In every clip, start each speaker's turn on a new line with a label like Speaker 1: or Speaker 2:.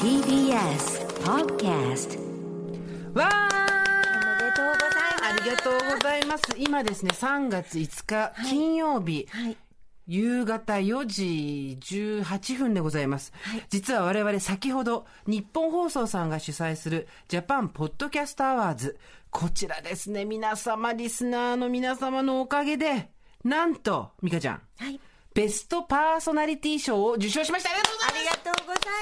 Speaker 1: TBS Podcast
Speaker 2: わー
Speaker 3: おめでとうございます
Speaker 2: ありがとうございます。今ですね、3月5日、金曜日、
Speaker 3: はい。
Speaker 2: 夕方4時18分でございます。実は我々先ほど、ニッポン放送さんが主催する Japan Podcast Awards。こちらですね、皆様、リスナーの皆様のおかげで、なんと、ミカちゃん、
Speaker 3: はい。
Speaker 2: ベストパーソナリティ賞を受賞しました。ありがとうござい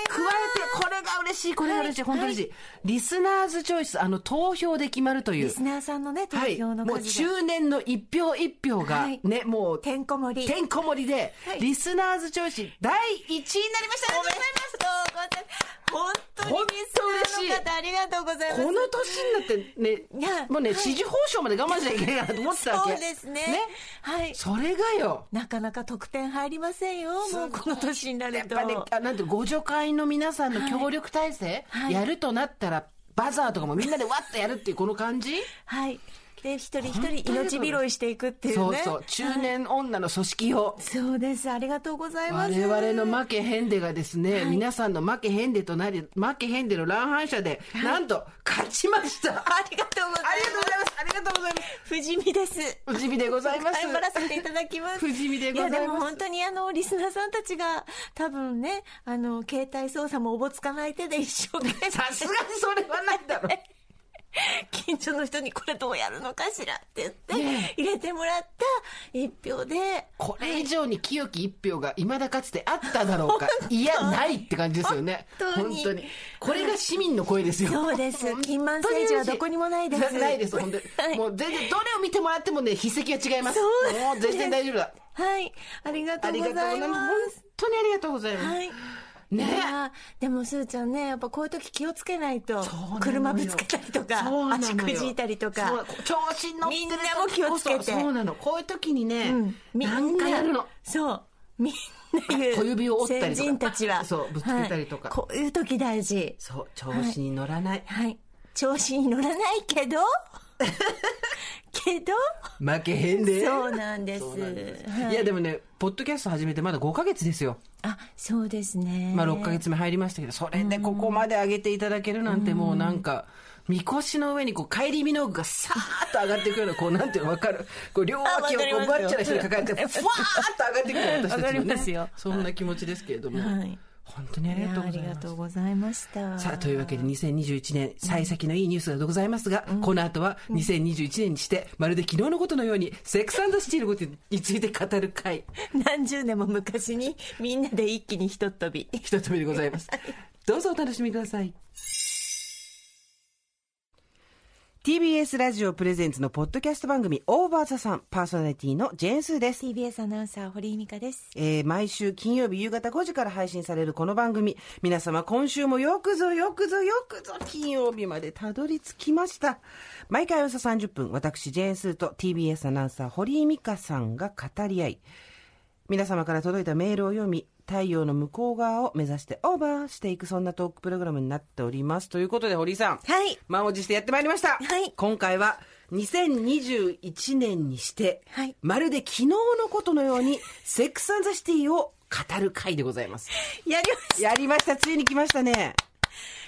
Speaker 2: 加えて、これが嬉しい、これが嬉しい、本当に嬉しい。リスナーズチョイス、あの、投票で決まるという
Speaker 3: リ。スナーさんのね、投
Speaker 2: はい。
Speaker 3: 票の
Speaker 2: もう
Speaker 3: 数で。
Speaker 2: 中年の一票一票が
Speaker 3: はい
Speaker 2: ね、もう、
Speaker 3: てんこ盛り。
Speaker 2: てんこ盛りで、
Speaker 3: はい
Speaker 2: リスナーズチョイス第1位になりました。
Speaker 3: おめでとうございます。本当に
Speaker 2: 本
Speaker 3: リ
Speaker 2: 当嬉しい
Speaker 3: ありがとうございます。
Speaker 2: この年になってねもうね、
Speaker 3: はい
Speaker 2: 支持報奨まで我慢しなきゃいけないかなと思ってたわけ。
Speaker 3: そうですね。はい。
Speaker 2: それがよ。
Speaker 3: なかなか得点入りませんよ。もうこの年になると。
Speaker 2: やっぱね、あなんて、ご助会の皆さんの協力体制、
Speaker 3: はい
Speaker 2: やるとなったら、バザーとかもみんなでわっとやるっていうこの感じ？
Speaker 3: はい。で、一人一人命拾いしていくっていうね。
Speaker 2: そうそう、中年女の組織を。
Speaker 3: そうです。ありがとうございます。
Speaker 2: 我々の負けへんでがですね、皆さんの負けへんでとなり、負けへんでの乱反射で、なんと、勝ちました。あ
Speaker 3: ありがとうござい
Speaker 2: りがとうございます。ありがとうございます。
Speaker 3: ます。藤見です。
Speaker 2: 不死身でございます。
Speaker 3: 謝らせていただきます。
Speaker 2: 不死身でございます
Speaker 3: や、でも本当にあの、リスナーさんたちが、多分ね、あの、携帯操作もおぼつかない手で一生懸命。
Speaker 2: さすがにそれはないだろう。
Speaker 3: 近所の人にこれどうやるのかしらって言って、
Speaker 2: ね
Speaker 3: 入れてもらった一票で、
Speaker 2: これ以上に清き一票が未だかつてあっただろうか。いや、ないって感じですよね。
Speaker 3: 本当に
Speaker 2: これが市民の声ですよ。
Speaker 3: そうです金満政治はどこにもないです
Speaker 2: ないです、本当に。
Speaker 3: はい
Speaker 2: もう全然、どれを見てもらってもね、筆跡が違います。もう全然大丈夫だ。
Speaker 3: はい、ありがとうござい
Speaker 2: ま。
Speaker 3: す。
Speaker 2: 本当にありがとうございます。
Speaker 3: はい。
Speaker 2: ね。
Speaker 3: でもすーちゃんねやっぱこういう時気をつけないと。車ぶつけたりとか足くじいたりとか。
Speaker 2: 調子に乗ってる
Speaker 3: みんなも気をつけて。
Speaker 2: そうなの。こういう時にね、
Speaker 3: うん。みんな
Speaker 2: やるの。
Speaker 3: そう。みんな言う。
Speaker 2: 小指を折ったりとか。
Speaker 3: 先人たちは。
Speaker 2: そうぶつけたりとか。
Speaker 3: はい。こういう時大事。
Speaker 2: そう、調子に乗らない。
Speaker 3: はい。調子に乗らないけどけど？
Speaker 2: 負けへんで。
Speaker 3: そうなんです。
Speaker 2: そうなんです。
Speaker 3: はい。
Speaker 2: いや、でもね、ポッドキャスト始めてまだ5ヶ月ですよ。
Speaker 3: あそうですね。
Speaker 2: まあ6ヶ月目入りましたけど、それでここまで上げていただけるなんてもうなんか、みこしの上にこう、帰り身の具がさーっと上がっていくような、こう、なんていうのわかる？こう、両脇をこう、バッチャな人に抱えて、ふわーっと上がっていくような私たちの
Speaker 3: わかり
Speaker 2: ね。そんな気持ちですけれども。
Speaker 3: はい
Speaker 2: 本当にありがとうございます。
Speaker 3: がとうございました。
Speaker 2: さあ、というわけで2021年、幸先のいいニュースがございますが、この後は2021年にして、まるで昨日のことのように、セックスシティのことについて語る回、
Speaker 3: 何十年も昔にみんなで一気にひとっ飛び。
Speaker 2: 一つ目でございます。どうぞお楽しみください。TBS ラジオプレゼンツのポッドキャスト番組オーバーザさんパーソナリティのジェーンスーです。
Speaker 3: TBS アナウンサー堀井美香です。
Speaker 2: えー毎週金曜日夕方5時から配信されるこの番組。皆様今週もよくぞよくぞよくぞ金曜日までたどり着きました。毎回およそ30分私ジェーンスーと TBS アナウンサー堀井美香さんが語り合い。皆様から届いたメールを読み太陽の向こう側を目指してオーバーしていくそんなトークプログラムになっております。ということで堀井さん。
Speaker 3: はい。
Speaker 2: 満を持してやってまいりました、
Speaker 3: はい。
Speaker 2: 今回は2021年にして、
Speaker 3: はい。
Speaker 2: まるで昨日のことのようにセックスザシティを語る回でございます。
Speaker 3: やりまし
Speaker 2: やりました。ついに来ましたね。
Speaker 3: た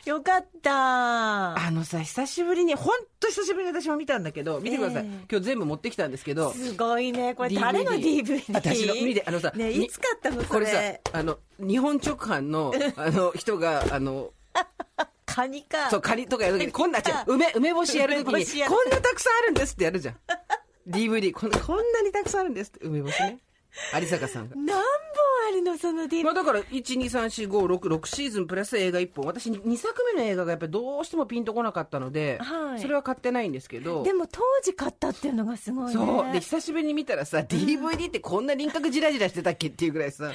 Speaker 3: よかった。
Speaker 2: あのさ久しぶりに本当久しぶりに私も見たんだけど見てください、
Speaker 3: ええ
Speaker 2: 今日全部持ってきたんですけど。
Speaker 3: すごいね。これ誰の DVD?
Speaker 2: 私の見てあのさに
Speaker 3: ねいつ買ったのそ
Speaker 2: これさ
Speaker 3: れ
Speaker 2: あの日本直販のあの人があの
Speaker 3: カニか。
Speaker 2: そう、カニとかやるときに、こんな、違う梅、梅干しやるときに、こんなたくさんあるんですってやるじゃん。DVD、こんな、こんなにたくさんあるんですって、梅干しね。有坂さんが。
Speaker 3: 何本あるのその DVD
Speaker 2: まあだから、1、2、3、4、5、6、6シーズンプラス映画1本。私、2作目の映画がやっぱりどうしてもピンとこなかったので、
Speaker 3: はい
Speaker 2: それは買ってないんですけど。
Speaker 3: でも当時買ったっていうのがすごいね
Speaker 2: そう。で、久しぶりに見たらさ、DVD ってこんな輪郭ジラジラしてたっけっていうぐらいさ。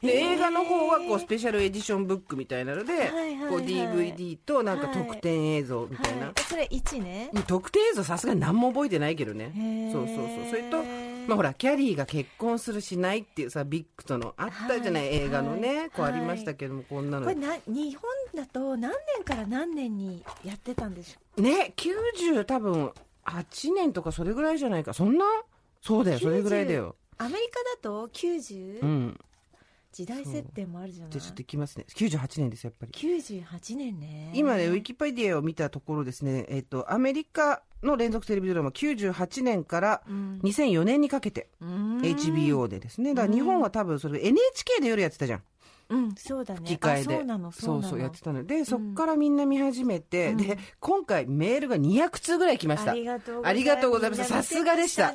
Speaker 2: で、映画の方はこう、スペシャルエディションブックみたいなので、
Speaker 3: はいはいはい
Speaker 2: こう DVD となんか特典映像みたいな。
Speaker 3: はい、それ1ね
Speaker 2: 特定映像さすがに何も覚えてないけどね
Speaker 3: へー
Speaker 2: そうそうそうそれとまあほらキャリーが結婚するしないっていうさビッグとのあったじゃない、
Speaker 3: はい
Speaker 2: 映画のね、
Speaker 3: はい
Speaker 2: こうありましたけどもこんなの。
Speaker 3: これな日本だと何年から何年にやってたんでしょ
Speaker 2: ね90多分8年とかそれぐらいじゃないか。そんな？そうだよそれぐらいだよ。
Speaker 3: アメリカだと？90?、
Speaker 2: うん。
Speaker 3: 時代設定もあるじゃない？
Speaker 2: じゃあちょっといきますね。98年ですやっぱり。
Speaker 3: 98年ね。
Speaker 2: 今ねウィキペディアを見たところですねえっ、とアメリカの連続テレビドラマ98年から
Speaker 3: うん。
Speaker 2: 2004年にかけて、
Speaker 3: うん。
Speaker 2: HBO でですね。だから日本は多分それ NHK で夜やってたじゃん
Speaker 3: うんそうだね。
Speaker 2: 吹き替えで。
Speaker 3: あそうなの
Speaker 2: そ
Speaker 3: そう
Speaker 2: やってたの。でそっからみんな見始めて、
Speaker 3: うん。
Speaker 2: で今回メールが200通ぐらい来ました。
Speaker 3: ありがとう
Speaker 2: ございます。さすがでした。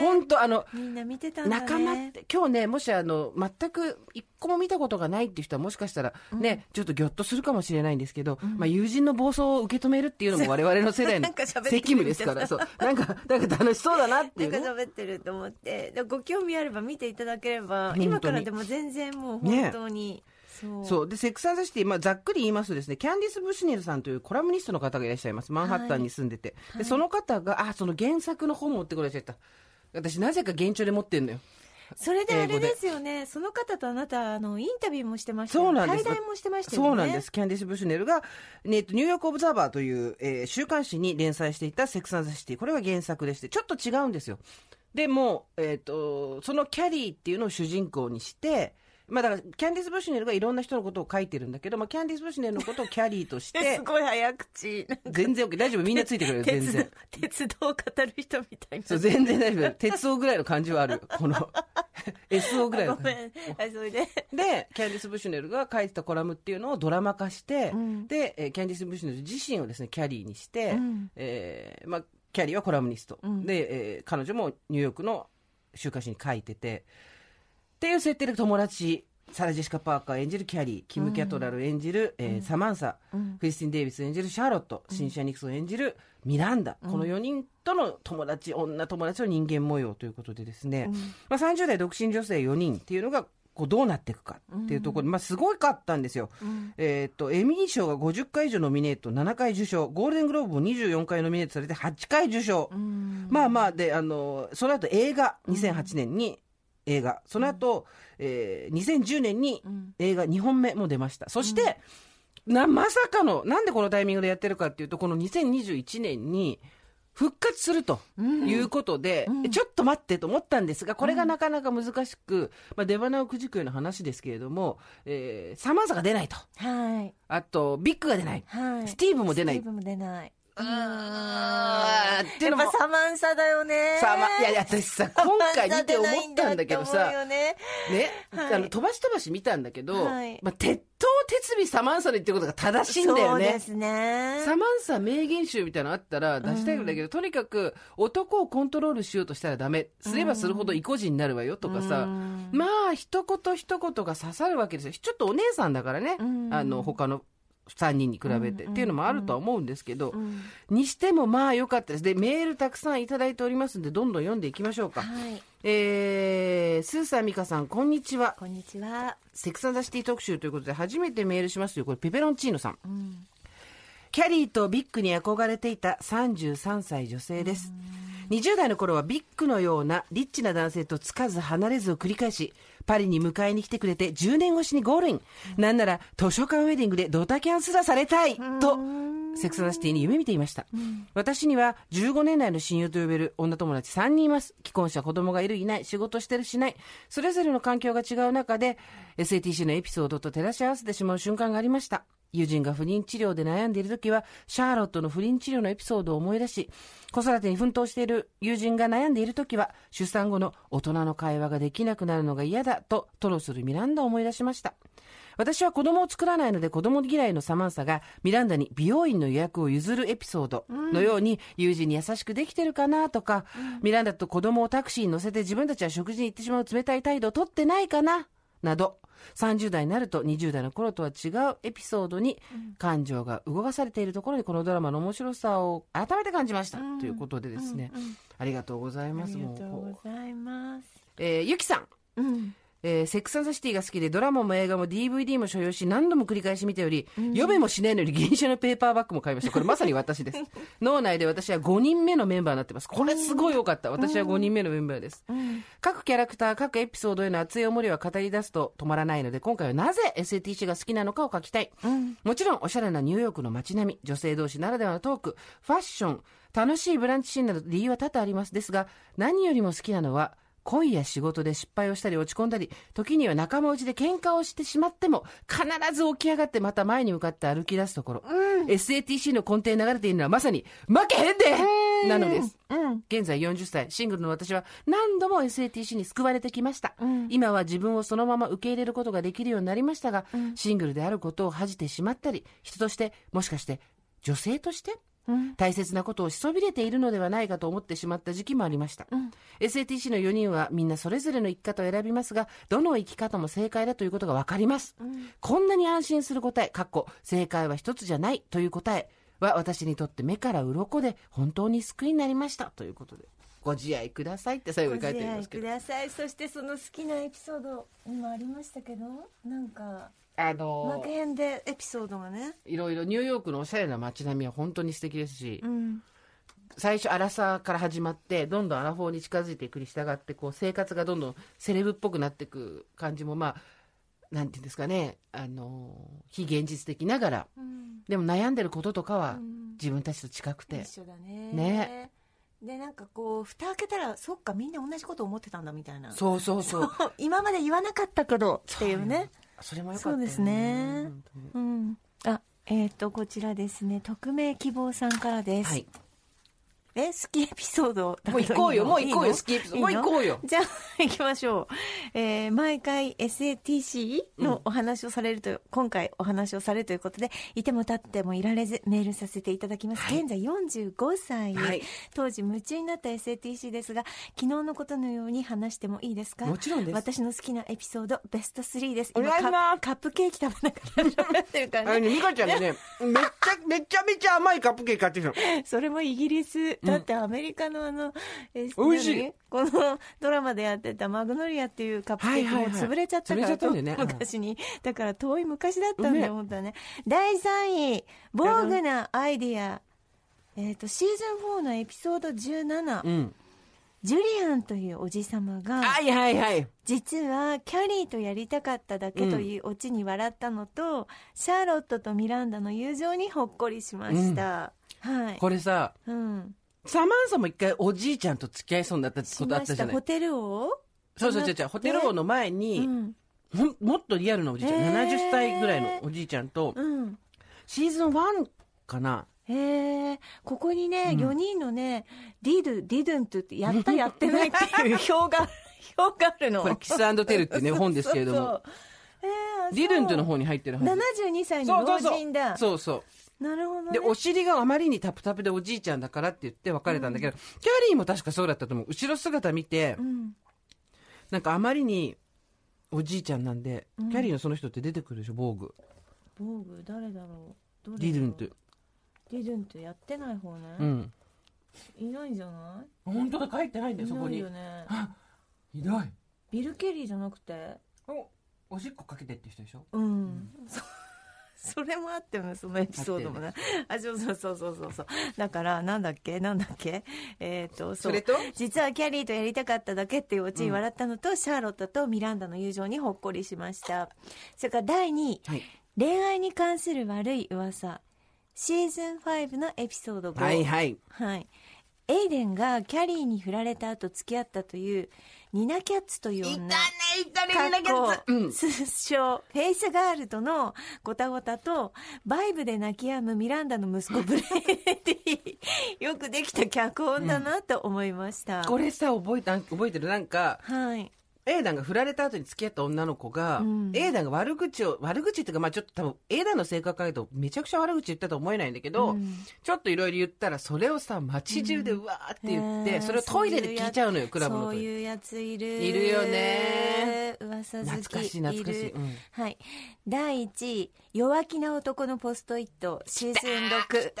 Speaker 2: 本当あの
Speaker 3: みんな見てた
Speaker 2: 仲間って今日ねもしあの全く一個も見たことがないっていう人はもしかしたらね、ちょっとギョッとするかもしれないんですけど、まあ、友人の暴走を受け止めるっていうのも我々の世代の 責務ですからそう。なんかなんか楽しそうだなって
Speaker 3: ないんか
Speaker 2: うね
Speaker 3: 喋ってると思って。でご興味あれば見ていただければ今からでも全然もう本当に、そう。
Speaker 2: そう。でセックスアンドシティ、まあ、ざっくり言いますとですねキャンディス・ブシュネルさんというコラムニストの方がいらっしゃいます。マンハッタンに住んでて、でその方があその原作の本持ってこられちゃった。私なぜか現状で持ってんのよ。
Speaker 3: それであれですよね。その方とあなたあのインタビューもしてましたよ
Speaker 2: そうなんです。
Speaker 3: 対談もしてましたよね。
Speaker 2: そうなんです。キャンディス・ブシュネルが、ねえっと、ニューヨーク・オブザーバーという、えー週刊誌に連載していたセックス・アンド・ザ・シティ。これが原作でして、ちょっと違うんですよ。でも、えっ、と、そのキャリーっていうのを主人公にして、まあだから、キャンディス・ブシュネルがいろんな人のことを書いてるんだけど、まあ、キャンディス・ブシュネルのことをキャリーとして
Speaker 3: す、ごい早口
Speaker 2: 全然 OK。大丈夫。みんなついてくれる。全
Speaker 3: 鉄
Speaker 2: 然。
Speaker 3: 鉄道を語る人みたいな
Speaker 2: そう、全然大丈夫。鉄道ぐらいの感じはある。この、SO ぐらいの
Speaker 3: ご。めんはいそれで
Speaker 2: で、キャンディス・ブシュネルが書いてたコラムっていうのをドラマ化して、
Speaker 3: うん
Speaker 2: で、えーキャンディス・ブシュネル自身をですね、キャリーにして、
Speaker 3: うん
Speaker 2: えーまあ、キャリーはコラムニスト。
Speaker 3: うん
Speaker 2: で、えー彼女もニューヨークの週刊誌に書いてて、っていう設定で友達、サラ・ジェシカ・パーカー演じるキャリー、キム・キャトラル演じる、えーサマンサ、
Speaker 3: うん。
Speaker 2: クリスティン・デイビス演じるシャーロット、シンシア・ニクソン演じるミランダ、この4人との友達、女友達の人間模様ということでですね、まあ、30代独身女性4人っていうのがこうどうなっていくかっていうところ。で、まあ、すごいかったんですよ、えーっとエミー賞が50回以上ノミネート7回受賞。ゴールデングローブも24回ノミネートされて8回受賞、まあまあであのその後映画2008年に映画。その後、えー2010年に映画2本目も出ました。そして、なまさかのなんでこのタイミングでやってるかっていうとこの2021年に復活するということで、ちょっと待ってと思ったんですがこれがなかなか難しく、まあ、出花をくじくような話ですけれども、えーサマンサが出ないと。
Speaker 3: はい。
Speaker 2: あとビッグが出ない、
Speaker 3: はい。
Speaker 2: スティーブも出ない。
Speaker 3: スティーブも出ない
Speaker 2: あーっていうの
Speaker 3: サマンサだよね。
Speaker 2: さあ、ま、いやいや、私さ、今回見て思ったんだけどさ
Speaker 3: ね。
Speaker 2: ね、
Speaker 3: はい。
Speaker 2: あの、飛ばし飛ばし見たんだけど、
Speaker 3: はい。
Speaker 2: まあ、鉄塔鉄尾サマンサで言ってることが正しいんだよね。
Speaker 3: そうですね。
Speaker 2: サマンサ名言集みたいなのあったら出したいんだけど、とにかく男をコントロールしようとしたらダメ。すればするほど意固地になるわよとかさ、
Speaker 3: うん。
Speaker 2: まあ、一言一言が刺さるわけですよ。ちょっとお姉さんだからね、
Speaker 3: うん。
Speaker 2: あの、他の3人に比べて、
Speaker 3: うん
Speaker 2: っていうのもあるとは思うんですけど、
Speaker 3: うん
Speaker 2: にしてもまあ良かったです。で、メールたくさんいただいておりますんで、どんどん読んでいきましょうか。
Speaker 3: はい
Speaker 2: えー、スーさんミカさん、こんにちは。
Speaker 3: こんにちは
Speaker 2: Sex and the City 特集ということで、初めてメールしますよ。これ、ペペロンチーノさん。
Speaker 3: うん
Speaker 2: キャリーとビッグに憧れていた33歳女性です。20代の頃はビッグのようなリッチな男性とつかず離れずを繰り返し、パリに迎えに来てくれて10年越しにゴールイン。なんなら図書館ウェディングでドタキャンすらされたいと、 Sex and the City に夢見ていました。私には15年来の親友と呼べる女友達3人います。既婚者、子供がいるいない、仕事してるしない。それぞれの環境が違う中で、SATC のエピソードと照らし合わせてしまう瞬間がありました。友人が不妊治療で悩んでいる時は、シャーロットの不妊治療のエピソードを思い出し、子育てに奮闘している友人が悩んでいる時は、出産後の大人の会話ができなくなるのが嫌だと吐露するミランダを思い出しました。私は子供を作らないので子供嫌いのサマンサがミランダに美容院の予約を譲るエピソードのように友人に優しくできてるかなとか、ミランダと子供をタクシーに乗せて自分たちは食事に行ってしまう冷たい態度を取ってないかななど、30代になると20代の頃とは違うエピソードに感情が動かされているところにこのドラマの面白さを改めて感じました、ということでですね、ありがとうござい
Speaker 3: あ
Speaker 2: ます。
Speaker 3: りがとうございます。
Speaker 2: うえーゆきさん。
Speaker 3: うん
Speaker 2: えーセックスアンドシティが好きでドラマも映画も DVD も所有し何度も繰り返し見ており、読めもしないのに原種のペーパーバッグも買いました。これまさに私です。脳内で私は5人目のメンバーになってます。これすごい良かった。私は5人目のメンバーです、各キャラクター各エピソードへの熱い思いは語り出すと止まらないので今回はなぜ SATC が好きなのかを書きたい、もちろんおしゃれなニューヨークの街並み女性同士ならではのトークファッション楽しいブランチシーンなど理由は多々あります。ですが何よりも好きなのは恋や仕事で失敗をしたり落ち込んだり、時には仲間内で喧嘩をしてしまっても、必ず起き上がってまた前に向かって歩き出すところ。SATC の根底に流れているのはまさに、負けへんでなのです。
Speaker 3: うん。
Speaker 2: 現在40歳、シングルの私は何度も SATC に救われてきました。今は自分をそのまま受け入れることができるようになりましたが、シングルであることを恥じてしまったり、人として、もしかして女性として大切なことをしそびれているのではないかと思ってしまった時期もありました、SATC の4人はみんなそれぞれの生き方を選びますがどの生き方も正解だということが分かります、こんなに安心する答えかっこ正解は一つじゃないという答え。は私にとって目から鱗で本当に救いになりましたということで。ご自愛くださいって最後に書いてありますけ
Speaker 3: く
Speaker 2: ど
Speaker 3: ださい。そしてその好きなエピソードにもありましたけど、なんか、
Speaker 2: あの
Speaker 3: 負けへんでエピソードがね。
Speaker 2: いろいろニューヨークのおしゃれな街並みは本当に素敵ですし、
Speaker 3: うん。
Speaker 2: 最初アラサーから始まってどんどんアラフォーに近づいていくに従ってこう生活がどんどんセレブっぽくなっていく感じもまあなんていうんですかねあの非現実的ながら
Speaker 3: うん。
Speaker 2: でも悩んでることとかは
Speaker 3: うん
Speaker 2: 自分たちと近くて、
Speaker 3: 一緒だね。
Speaker 2: ね。
Speaker 3: で、なんかこう、蓋開けたら、そっか、みんな同じこと思ってたんだみたいな。
Speaker 2: そうそうそう
Speaker 3: 今まで言わなかったけど、っていうね。
Speaker 2: それもよかったよ
Speaker 3: そうですね。うん。あ、えっ、と、こちらですね、匿名希望さんからです。
Speaker 2: はい
Speaker 3: え、好きエピソード。
Speaker 2: もう行こうよ。もう行こうよ好きエピソード。もう行こうよ。
Speaker 3: じゃあ、行きましょう。えー毎回 SATC のお話をされると、今回お話をされるということで、いても立ってもいられずメールさせていただきます。現在45歳、
Speaker 2: はい。
Speaker 3: 当時夢中になった SATC ですが、昨日のことのように話してもいいですか？
Speaker 2: もちろんです。
Speaker 3: 私の好きなエピソード、ベスト3です。
Speaker 2: お願いします。
Speaker 3: カカップケーキ食べながら喋ってるからね。
Speaker 2: あのね美香ちゃんがね。めっちゃめちゃめちゃ甘いカップケーキ買ってきたの。
Speaker 3: それもイギリス。だってアメリカのあの、え
Speaker 2: 美味しい
Speaker 3: 何？このドラマでやってたマグノリアっていうカップケーキも
Speaker 2: はいはいはい
Speaker 3: 潰れちゃったから、
Speaker 2: 潰れちゃったんだよねうん
Speaker 3: 昔に。だから遠い昔だったんだ
Speaker 2: ね
Speaker 3: よ、本当はね。第3位、防具なアイディア。えっ、と、シーズン4のエピソード17、
Speaker 2: うん
Speaker 3: ジュリアンというおじさまが、
Speaker 2: はいはいはい
Speaker 3: 実はキャリーとやりたかっただけというオチに笑ったのと、シャーロットとミランダの友情にほっこりしました。はい。
Speaker 2: これさ
Speaker 3: うん。
Speaker 2: サマンサも一回おじいちゃんと付き合いそうになったこ
Speaker 3: し
Speaker 2: とあ。ったじゃない？
Speaker 3: ホテル王？
Speaker 2: そうそうそうそう。ホテル王の前
Speaker 3: う
Speaker 2: に、
Speaker 3: ん。
Speaker 2: ほん。もっとリアルなおじいちゃん、
Speaker 3: へー。
Speaker 2: 70歳ぐらいのおじいちゃんと、
Speaker 3: うん。
Speaker 2: シーズン1かな。
Speaker 3: へえ、ここにね、4人のね、 did、didn't って、やったやってないっていう表が、表があるの。
Speaker 2: これ Kiss and Tell ってね本ですけれども。
Speaker 3: そうそう
Speaker 2: didn't の方に入ってるはず。
Speaker 3: 72歳の老人だ。
Speaker 2: そうそう
Speaker 3: なるほど、ね。
Speaker 2: でお尻があまりにタプタプでおじいちゃんだからって言って別れたんだけど、キャリーも確かそうだったと思う。後ろ姿見て、
Speaker 3: うん。
Speaker 2: なんかあまりにおじいちゃんなんで、キャリーのその人って出てくるでしょ防具。
Speaker 3: 防具、誰だろう？どれだろう？
Speaker 2: ディルントゥ
Speaker 3: ディドゥントゥやってない方ね。
Speaker 2: うん。
Speaker 3: いないんじゃない？
Speaker 2: 本当だ書いてないんだよそこ
Speaker 3: いない
Speaker 2: に
Speaker 3: よね。
Speaker 2: ひどい。
Speaker 3: ビル・ケリーじゃなくて？
Speaker 2: おおしっこかけてって人でしょ？
Speaker 3: うん。そ それもあってよね、そのエピソードもね。あ、そうそうそうそうそうそう。だから、なんだっけ？なんだっけ？えっ、と、そ
Speaker 2: れと？
Speaker 3: 実はキャリーとやりたかっただけっていうオチに笑ったのと、シャーロットとミランダの友情にほっこりしました。それから第2位、
Speaker 2: はい
Speaker 3: 恋愛に関する悪い噂。シーズン5のエピソード5。
Speaker 2: はいはい
Speaker 3: はい。エイデンがキャリーに振られた後付き合ったというニナキャッツという女。
Speaker 2: いた
Speaker 3: かっこ
Speaker 2: うん
Speaker 3: 通称フェイスガールとのごたごたとバイブで泣き止むミランダの息子ブレーディ。よくできた脚本だなと思いました、
Speaker 2: これさ覚えた覚えてる？なんか
Speaker 3: はい
Speaker 2: エーダンが振られた後に付き合った女の子が、
Speaker 3: うん。
Speaker 2: エーダンが悪口を悪口っていうかまあちょっと多分エーダンの性格から言うとめちゃくちゃ悪口言ったと思えないんだけど、
Speaker 3: うん。
Speaker 2: ちょっといろいろ言ったらそれをさ街中でうわーって言って、
Speaker 3: へー
Speaker 2: それをトイレで聞いちゃうのよクラブの
Speaker 3: そう
Speaker 2: トイレ
Speaker 3: いうやついる。
Speaker 2: いるよね。
Speaker 3: 噂好き。
Speaker 2: 懐かしい懐かしい。
Speaker 3: はい。第1位弱気な男のポストイット。シーズン6エピ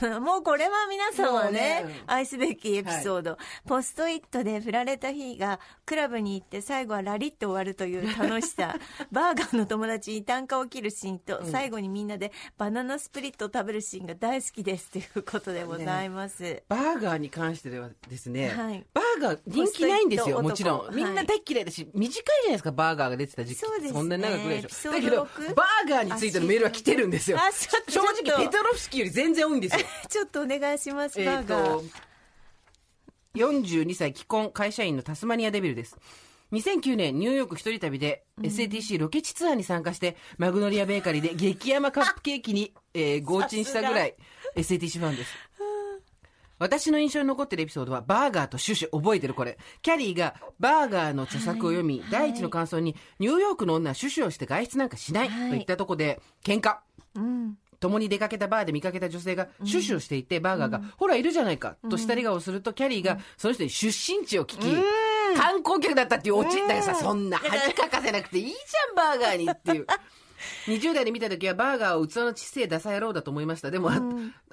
Speaker 3: ソードもうこれは皆さんはね
Speaker 2: ね
Speaker 3: 愛すべきエピソード、ポストイットで振られた。日がクラブに行って最後はラリって終わるという楽しさ。バーガーの友達に単価を切るシーンと、最後にみんなでバナナスプリットを食べるシーンが大好きですということでございます、
Speaker 2: バーガーに関してはですね、
Speaker 3: はい。
Speaker 2: バーガー人気ないんですよ
Speaker 3: ポ
Speaker 2: もちろん、みんな大っ嫌いだし短いじゃないですかバーガーが出てた時期
Speaker 3: そうですね。
Speaker 2: んなに長くないでしょ。だけどバーガーについてのメールは来てるんですよ。正直ペトロフスキーより全然多いんですよ。
Speaker 3: ちょっとお願いします、バーガー。
Speaker 2: と42歳既婚会社員のタスマニアデビルです。2009年ニューヨーク一人旅で SATC ロケ地ツアーに参加して、マグノリアベーカリーで激甘カップケーキに、えー、合鎮したぐらい SATC ファンです。私の印象に残ってるエピソードは、バーガーとシュシュ、覚えてるこれ。キャリーがバーガーの著作を読み、第一の感想に、ニューヨークの女はシュシュをして外出なんかしない、
Speaker 3: はい
Speaker 2: と言ったとこで、喧嘩。
Speaker 3: うん。
Speaker 2: 共に出かけたバーで見かけた女性がシュシュをしていて、バーガーが、ほらいるじゃないか、と下り顔をすると、キャリーがその人に出身地を聞き、観光客だったっていうオチだからさ、そんな恥かかせなくていいじゃん、バーガーにっていう。20代で見た時はバーガーを器の小さいダサい野郎だと思いました。でも、あ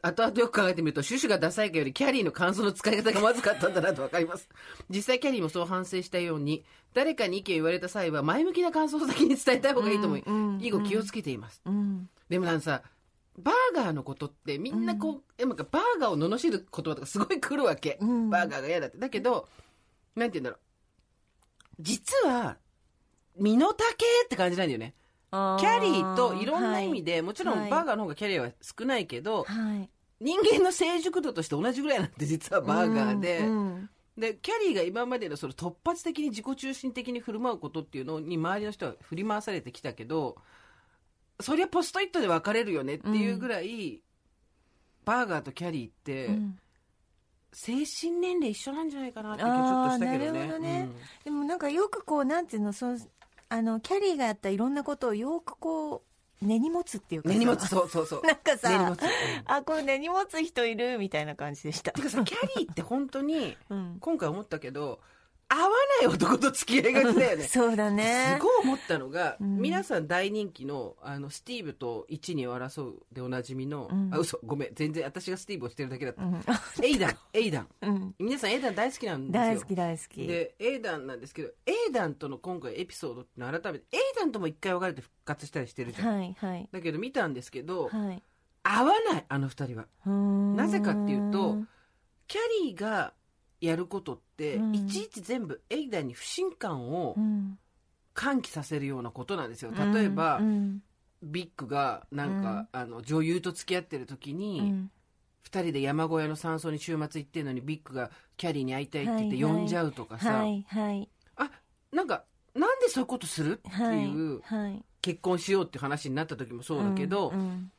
Speaker 2: 後々よく考えてみると、シュシュがダサいかよりキャリーの感想の使い方がまずかったんだなとわかります。実際キャリーもそう反省したように、誰かに意見言われた際は前向きな感想を先に伝えた方がいいと思い、
Speaker 3: うんうん
Speaker 2: 以後気をつけています。
Speaker 3: うん。
Speaker 2: でもなんさ、バーガーのことってみんなこう、なんかバーガーを罵る言葉とかすごい来るわけ。
Speaker 3: うん
Speaker 2: バーガーが嫌だって。だけど、なんて言うんだろう。実は、身の丈って感じなんだよね。
Speaker 3: キャ
Speaker 2: リーといろんな意味で、もちろ
Speaker 3: はい。
Speaker 2: んバーガーの方がキャリアは少ないけど、
Speaker 3: はい。
Speaker 2: 人間の成熟度として同じぐらいなんて実はバーガーで、
Speaker 3: うん
Speaker 2: で、キャリーが今までのその突発的に自己中心的に振る舞うことっていうのに周りの人は振り回されてきたけど、そりゃポストイットで別れるよねっていうぐらい、バーガーとキャリーって、
Speaker 3: うん
Speaker 2: 精神年齢一緒なんじゃないかなって気がちょっとしたけどね。
Speaker 3: なるほどね。でもなんかよくこうなんていうのそのあのキャリーがやったいろんなことをよくこう根に持つっていうかさ。
Speaker 2: 根に持つ、そうそうそう。
Speaker 3: なんかさあこれ根に持つ人いるみたいな感じでした。
Speaker 2: てかさ、キャリーって本当に、
Speaker 3: うん。
Speaker 2: 今回思ったけど、合わない男と付き合いがちだよね。
Speaker 3: そうだね。
Speaker 2: すごい思ったのが、
Speaker 3: うん。
Speaker 2: 皆さん大人気のあのスティーブと一二を争うでおなじみの、
Speaker 3: うん。
Speaker 2: あ嘘ごめん。全然私がスティーブをしてるだけだった、
Speaker 3: うん。
Speaker 2: エイダンエイダン。
Speaker 3: うん。
Speaker 2: 皆さんエイダン大好きなんですよ。
Speaker 3: 大好き大好き。
Speaker 2: でエイダンなんですけどエイダンとの今回エピソードってのは改めてエイダンとも一回別れて復活したりしてるじゃん、
Speaker 3: はいはい。
Speaker 2: だけど見たんですけど、
Speaker 3: はい。
Speaker 2: 合わないあの二人は。な
Speaker 3: な
Speaker 2: ぜかっていうとキャリーがやることって、
Speaker 3: うん。
Speaker 2: いちいち全部エイダンに不信感を
Speaker 3: うん。
Speaker 2: 喚起させるようなことなんですよ。例えば、
Speaker 3: うん。
Speaker 2: ビッグがなんか、あの女優と付き合ってる時
Speaker 3: う
Speaker 2: に、
Speaker 3: ん。
Speaker 2: 二人で山小屋の山荘に週末行ってんのにビッグがキャリーに会いたいって言って呼んじゃうとかさ、
Speaker 3: はいはい。
Speaker 2: あなんかなんでそういうことするって
Speaker 3: はい
Speaker 2: いう、
Speaker 3: はい。
Speaker 2: 結婚しようって話になった時もそうだけど、
Speaker 3: うんうん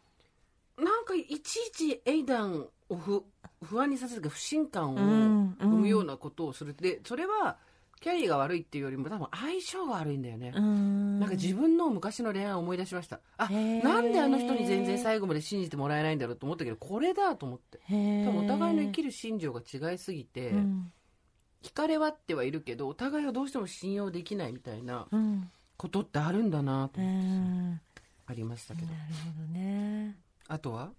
Speaker 2: なんかいちいちエイダンを不不安にさせるか不信感を
Speaker 3: うん
Speaker 2: 生むようなことをする。でそれはキャリーが悪いっていうよりも多分相性が悪いんだよね、
Speaker 3: うん。
Speaker 2: なんか自分の昔の恋愛を思い出しました。あなんであの人に全然最後まで信じてもらえないんだろうと思ったけどこれだと思って。多分お互いの生きる心情が違いすぎて、
Speaker 3: うん。
Speaker 2: 惹かれ合ってはいるけどお互いをどうしても信用できないみたいな
Speaker 3: うん。
Speaker 2: ことってあるんだなと
Speaker 3: う
Speaker 2: 思って
Speaker 3: ん
Speaker 2: ありましたけど、
Speaker 3: なるほどね
Speaker 2: あとは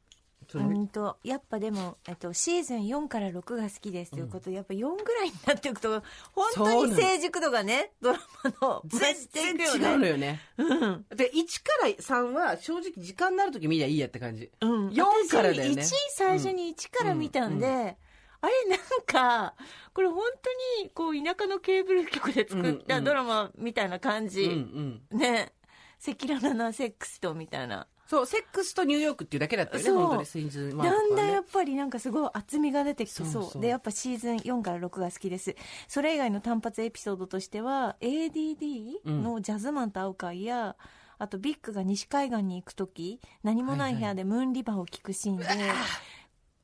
Speaker 3: うんとやっぱでも、えっと、シーズン4から6が好きですということで、やっぱ4ぐらいになっていくと本当に成熟度がねドラマの増してい
Speaker 2: 全
Speaker 3: くよ
Speaker 2: 然違うの
Speaker 3: ね。
Speaker 2: よね。
Speaker 3: うん。
Speaker 2: で1から3は正直時間になる時見りゃいいやって感じ。
Speaker 3: うん、
Speaker 2: 4からだよね。
Speaker 3: 私1位最初に1から見たんで、
Speaker 2: うん。
Speaker 3: あれなんかこれ本当にこう田舎のケーブル局で作っ
Speaker 2: うんうん。
Speaker 3: たドラマみたいな感
Speaker 2: うん
Speaker 3: じ、
Speaker 2: うん。
Speaker 3: ね。赤裸々なセックスとみたいな
Speaker 2: そうセックスとニューヨークっていうだけだったよね本当にシーズン1とか
Speaker 3: だんだんや
Speaker 2: ね
Speaker 3: っぱりなんかすごい厚みが出てきてそうでやっぱシーズン4から6が好きです。それ以外の単発エピソードとしては ADD のジャズマンと会う会や、あとビッグが西海岸に行く時何もない部屋でムーンリバーを聞くシーンで、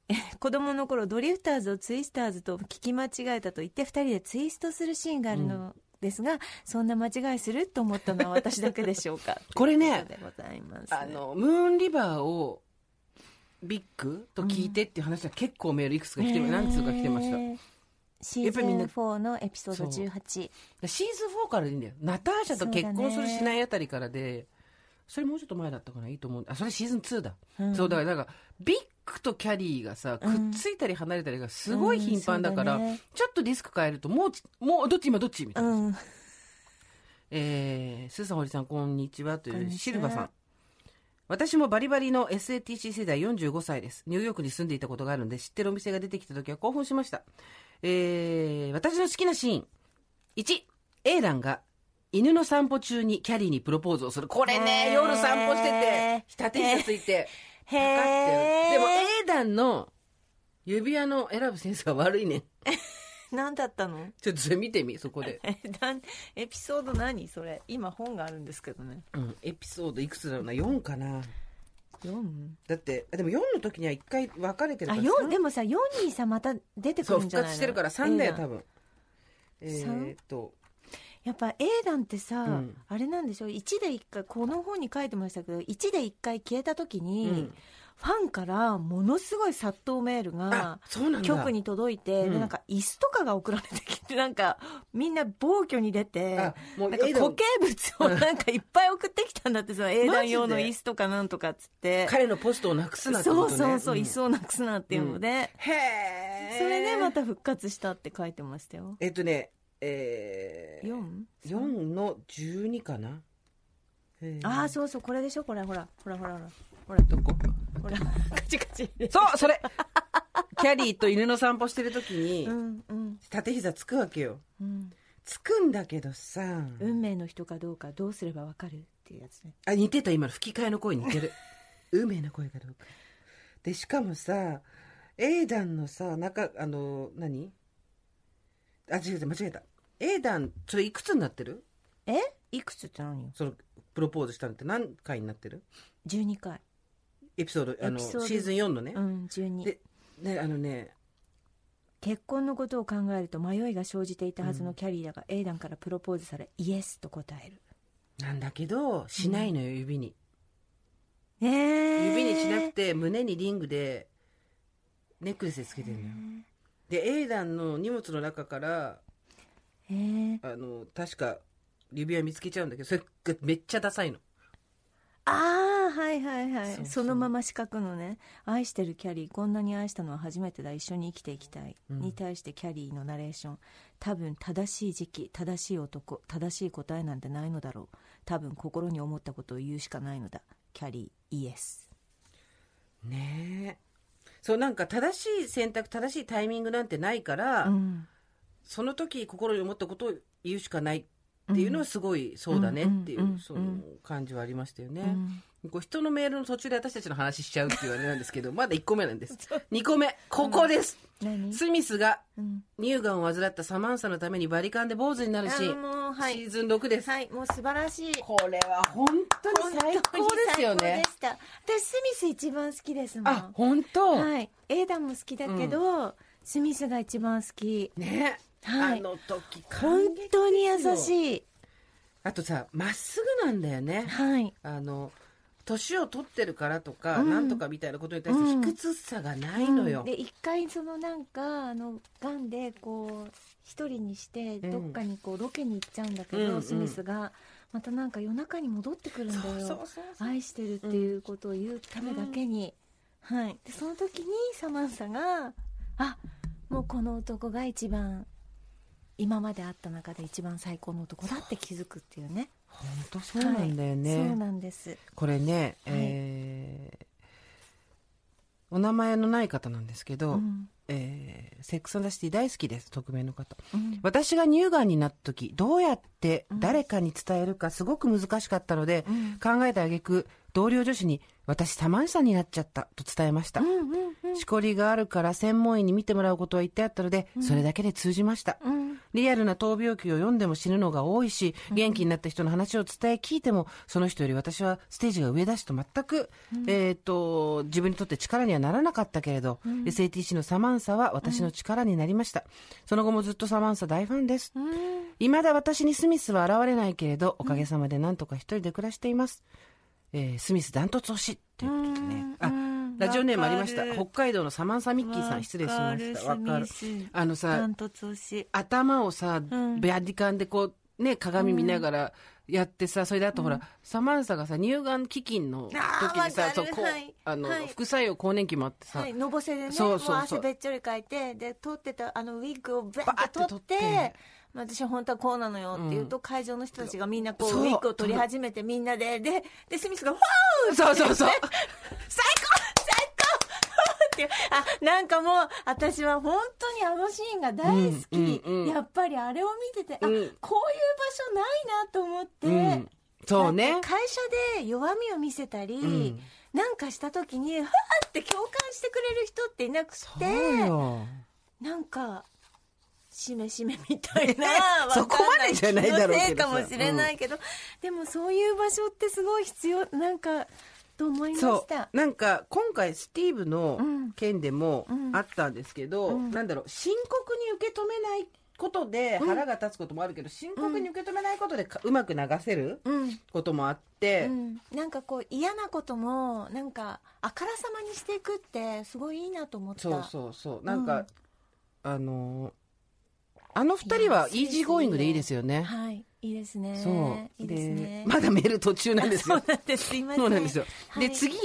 Speaker 3: え 子供の頃ドリフターズをツイスターズと聞き間違えたと言って2人でツイストするシーンがあるのですが、そんな間違いすると思ったのは私だけでしょうか。
Speaker 2: これね
Speaker 3: ということでございます。
Speaker 2: あのムーンリバーをビッグと聞いてっていう話は結構メールいくつか来て、何通か来てました。
Speaker 3: シーズン
Speaker 2: やっぱりみんな
Speaker 3: 4のエピソード
Speaker 2: そう。
Speaker 3: 18
Speaker 2: シーズン4からでいいんだよ。ナターシャと結婚するしないあたりからでそれもうちょっと前だったかないいと思う。あそれシーズン2だ、
Speaker 3: うん。
Speaker 2: そうだからなんかビッグとキャリーがさくっついたり離れたりがすごい頻繁だから、
Speaker 3: うんそうだね
Speaker 2: ちょっとディスク変えるともうちもうどっち今どっちみたいな、
Speaker 3: うん
Speaker 2: えー、スーさん堀さんこんにちはというシルバさん私もバリバリの SATC 世代45歳です。ニューヨークに住んでいたことがあるので、知ってるお店が出てきた時は興奮しました。えー、私の好きなシーン。1、エーランが犬の散歩中にキャリーにプロポーズをする。これね、夜散歩してて、下手について、
Speaker 3: へ
Speaker 2: パカってや
Speaker 3: え
Speaker 2: るでも、エーダンの指輪の選ぶセンスが悪いね。
Speaker 3: 何だったの？
Speaker 2: ちょっとそれ見てみそこで、
Speaker 3: エピソード何？それ。今本があるんですけどね。
Speaker 2: うん、エピソードいくつだろうな？4かな。
Speaker 3: 4?
Speaker 2: だってあでも4の時には1回分かれてる
Speaker 3: あ
Speaker 2: から
Speaker 3: 4でもさ4にさまた出てく
Speaker 2: そう復
Speaker 3: るんじゃないの？
Speaker 2: 活してるから3だよ多分。え
Speaker 3: 三
Speaker 2: ー、っと
Speaker 3: やっぱ A 団ってさ、
Speaker 2: うん。
Speaker 3: あれなんでしょ？1で1回この本に書いてましたけど1で1回消えた時に、
Speaker 2: うん。
Speaker 3: ファンからものすごい殺到メール
Speaker 2: あ
Speaker 3: が局に届いて、
Speaker 2: うん。
Speaker 3: でなんか椅子とかが送られてきてなんかみんな暴挙に出て
Speaker 2: あもう
Speaker 3: なんか固形物をなんかいっぱい送ってきたんだってその A 団用の椅子とかなんとかっつって。
Speaker 2: 彼のポストをなくすなってね。
Speaker 3: そうそうそう、
Speaker 2: ん
Speaker 3: 椅子をなくすなっていうので、
Speaker 2: へえ
Speaker 3: それでまた復活したって書いてましたよ。
Speaker 2: えっとねえー、
Speaker 3: 4?
Speaker 2: 4の12かな。へー。
Speaker 3: ああそうそうこれでしょ？これほらほらほらほら。ほら
Speaker 2: どこ？
Speaker 3: ほらカチカチ
Speaker 2: そうそれ。キャリーと犬の散歩してる時に、
Speaker 3: うんうん。
Speaker 2: 縦膝つくわけよ。
Speaker 3: うん。
Speaker 2: つくんだけどさ、
Speaker 3: 運命の人かどうかどうすればわかるっていうやつね。
Speaker 2: あ似てた。今の吹き替えの声似てる。運命の声かどうか。でしかもさ A 団のさ中あの何？あ違う違う間違えた A 団それいくつになってる？
Speaker 3: え？いくつって何よ？
Speaker 2: そのプロポーズしたのって何回になってる
Speaker 3: ？12回。
Speaker 2: エピソードあの
Speaker 3: エピソード。
Speaker 2: シーズン4のね、
Speaker 3: うん12
Speaker 2: でねあのね
Speaker 3: 結婚のことを考えると迷いが生じていたはずのキャリーだが、A 団からプロポーズされイエスと答える。
Speaker 2: なんだけどしないのよ指に。
Speaker 3: えー、
Speaker 2: 指にしなくて胸にリングでネックレスでつけてるのよ。で A 団の荷物の中から
Speaker 3: えー、
Speaker 2: あの確か指輪見つけちゃうんだけどそれがめっちゃダサいの。
Speaker 3: ああはいはいはい。そのまま四角のね愛してるキャリーこんなに愛したのは初めてだ一緒に生きていきたい、
Speaker 2: うん。
Speaker 3: に対してキャリーのナレーション。多分正しい時期正しい男正しい答えなんてないのだろう。多分心に思ったことを言うしかないのだ。キャリーイエス。
Speaker 2: ねえそうなんか正しい選択正しいタイミングなんてないから、
Speaker 3: うん
Speaker 2: その時心に思ったことを言うしかないっていうのはすごいそうだねっていう、
Speaker 3: うん。うん。
Speaker 2: その感じはありましたよね、
Speaker 3: うん。
Speaker 2: こう人のメールの途中で私たちの話しちゃうっていうあれなんですけど まだ1個目なんです。2個目。ここです、
Speaker 3: 何、
Speaker 2: スミスが
Speaker 3: うん。
Speaker 2: 乳がんを患ったサマンサのためにバリカンで坊主になるシーン、
Speaker 3: あもうはい。
Speaker 2: シーズン6です、
Speaker 3: はいもう素晴らしい。
Speaker 2: これは本当に最高ですよね。
Speaker 3: 私スミス一番好きですもん。
Speaker 2: あ本当、
Speaker 3: はい。エーダンも好きだけど、スミスが一番好き。
Speaker 2: ね、
Speaker 3: はい。
Speaker 2: あの時
Speaker 3: 本当に優
Speaker 2: い
Speaker 3: しい。
Speaker 2: あとさまっすぐなんだよね。
Speaker 3: はい。
Speaker 2: あの年を取ってるからとか、
Speaker 3: うん。
Speaker 2: なんとかみたいなことに対して
Speaker 3: うん。
Speaker 2: 卑屈さがないのよ、
Speaker 3: うん。で一回そのなんかあのがんでこう一人にして
Speaker 2: うん。
Speaker 3: どっかにこうロケに行っちゃうんだけど、
Speaker 2: うんうん。
Speaker 3: スミスがまたなんか夜中に戻ってくるんだよ。愛してるっていうことを言うためだけに、はい。でその時にサマンサがあもうこの男が一番今まで会った中で一番最高の男だって気づくっていうね。
Speaker 2: 本当そうなんだよね、
Speaker 3: はい。そうなんです。
Speaker 2: これね、
Speaker 3: はい。
Speaker 2: えーお名前のない方なんですけど、
Speaker 3: うん。
Speaker 2: えーセックス・アンザ・シティ大好きです匿名の方。
Speaker 3: うん。
Speaker 2: 私が乳がんになった時どうやって誰かに伝えるかすごく難しかったので、
Speaker 3: うん。
Speaker 2: 考えた挙句同僚女子に私サマンサになっちゃったと伝えました、
Speaker 3: うんうん
Speaker 2: しこりがあるから専門医に見てもらうことは言ってあったので、それだけで通じました、
Speaker 3: うん。
Speaker 2: リアルな闘病記を読んでも死ぬのが多いし、元気になった人の話を伝え聞いても、その人より私はステージが上だしと全く、えっ、と、自分にとって力にはならなかったけれど、SATC のサマンサは私の力になりました。その後もずっとサマンサ大ファンです。
Speaker 3: うん。
Speaker 2: 未だ私にスミスは現れないけれど、おかげさまでなんとか一人で暮らしています。えースミスダントツ推しということでね。あ
Speaker 3: う、ん。
Speaker 2: ラジオネームありました。北海道のサマンサミッキーさん、失礼しました。わかる。あのさ頭をさ、
Speaker 3: ん。
Speaker 2: ベアディカンでこう、ね、鏡見ながらやってさ、それであとほら、サマンサがさ、乳がん飢饉の時にさ、そう、こう、
Speaker 3: るはい。
Speaker 2: あの、
Speaker 3: はい。
Speaker 2: 副作用更年期もあってさ、
Speaker 3: はい、のぼせでね
Speaker 2: そうそうそう。
Speaker 3: もう汗べっちょりかいてで取ってたあのウィッグをバ
Speaker 2: バー
Speaker 3: ーって取って
Speaker 2: って取って
Speaker 3: まあ私は本当はこうなのよって言うと、会場の人たちがみんなこうウィッグを取り始めてみんなで。ででスミスが「ファー!」
Speaker 2: そうそうそう。
Speaker 3: 最高!最高!って。いうあなんかもう私は本当にあのシーンが大好き、
Speaker 2: うんうんうん。
Speaker 3: やっぱりあれを見てて、あこういう
Speaker 2: うん
Speaker 3: 場所ないなと思って、
Speaker 2: うん。そうね。
Speaker 3: 会社で弱みを見せたり、
Speaker 2: ん。
Speaker 3: なんかした時にふわーって共感してくれる人っていなくて
Speaker 2: よ。
Speaker 3: なんかしめしめみたいな
Speaker 2: そこまでじゃないだろうけど
Speaker 3: かもしれないけど、でもそういう場所ってすごい必要なんかと思いま
Speaker 2: そ
Speaker 3: した。
Speaker 2: う。なんか今回スティーブの
Speaker 3: うん。
Speaker 2: 件でも
Speaker 3: うん。
Speaker 2: あったんですけど、
Speaker 3: うん。
Speaker 2: なんだろう深刻に受け止めないことで
Speaker 3: うん。
Speaker 2: 腹が立つこともあるけど、深刻に受け止めないことでかうまく流せる
Speaker 3: うん。
Speaker 2: こともあって、
Speaker 3: うん、なんかこう嫌なこともなんかあからさまにしていくってすごいいいなと思った。
Speaker 2: そうそうそう。なんか、
Speaker 3: うん。
Speaker 2: あのーあの二人はイージーゴーイングでいいですよね。
Speaker 3: はい。いいですね。
Speaker 2: そう。
Speaker 3: いいですね。
Speaker 2: まだメール途中なんですよ。
Speaker 3: そうなんです。すいません。
Speaker 2: そうなんですよ、
Speaker 3: はい。
Speaker 2: で次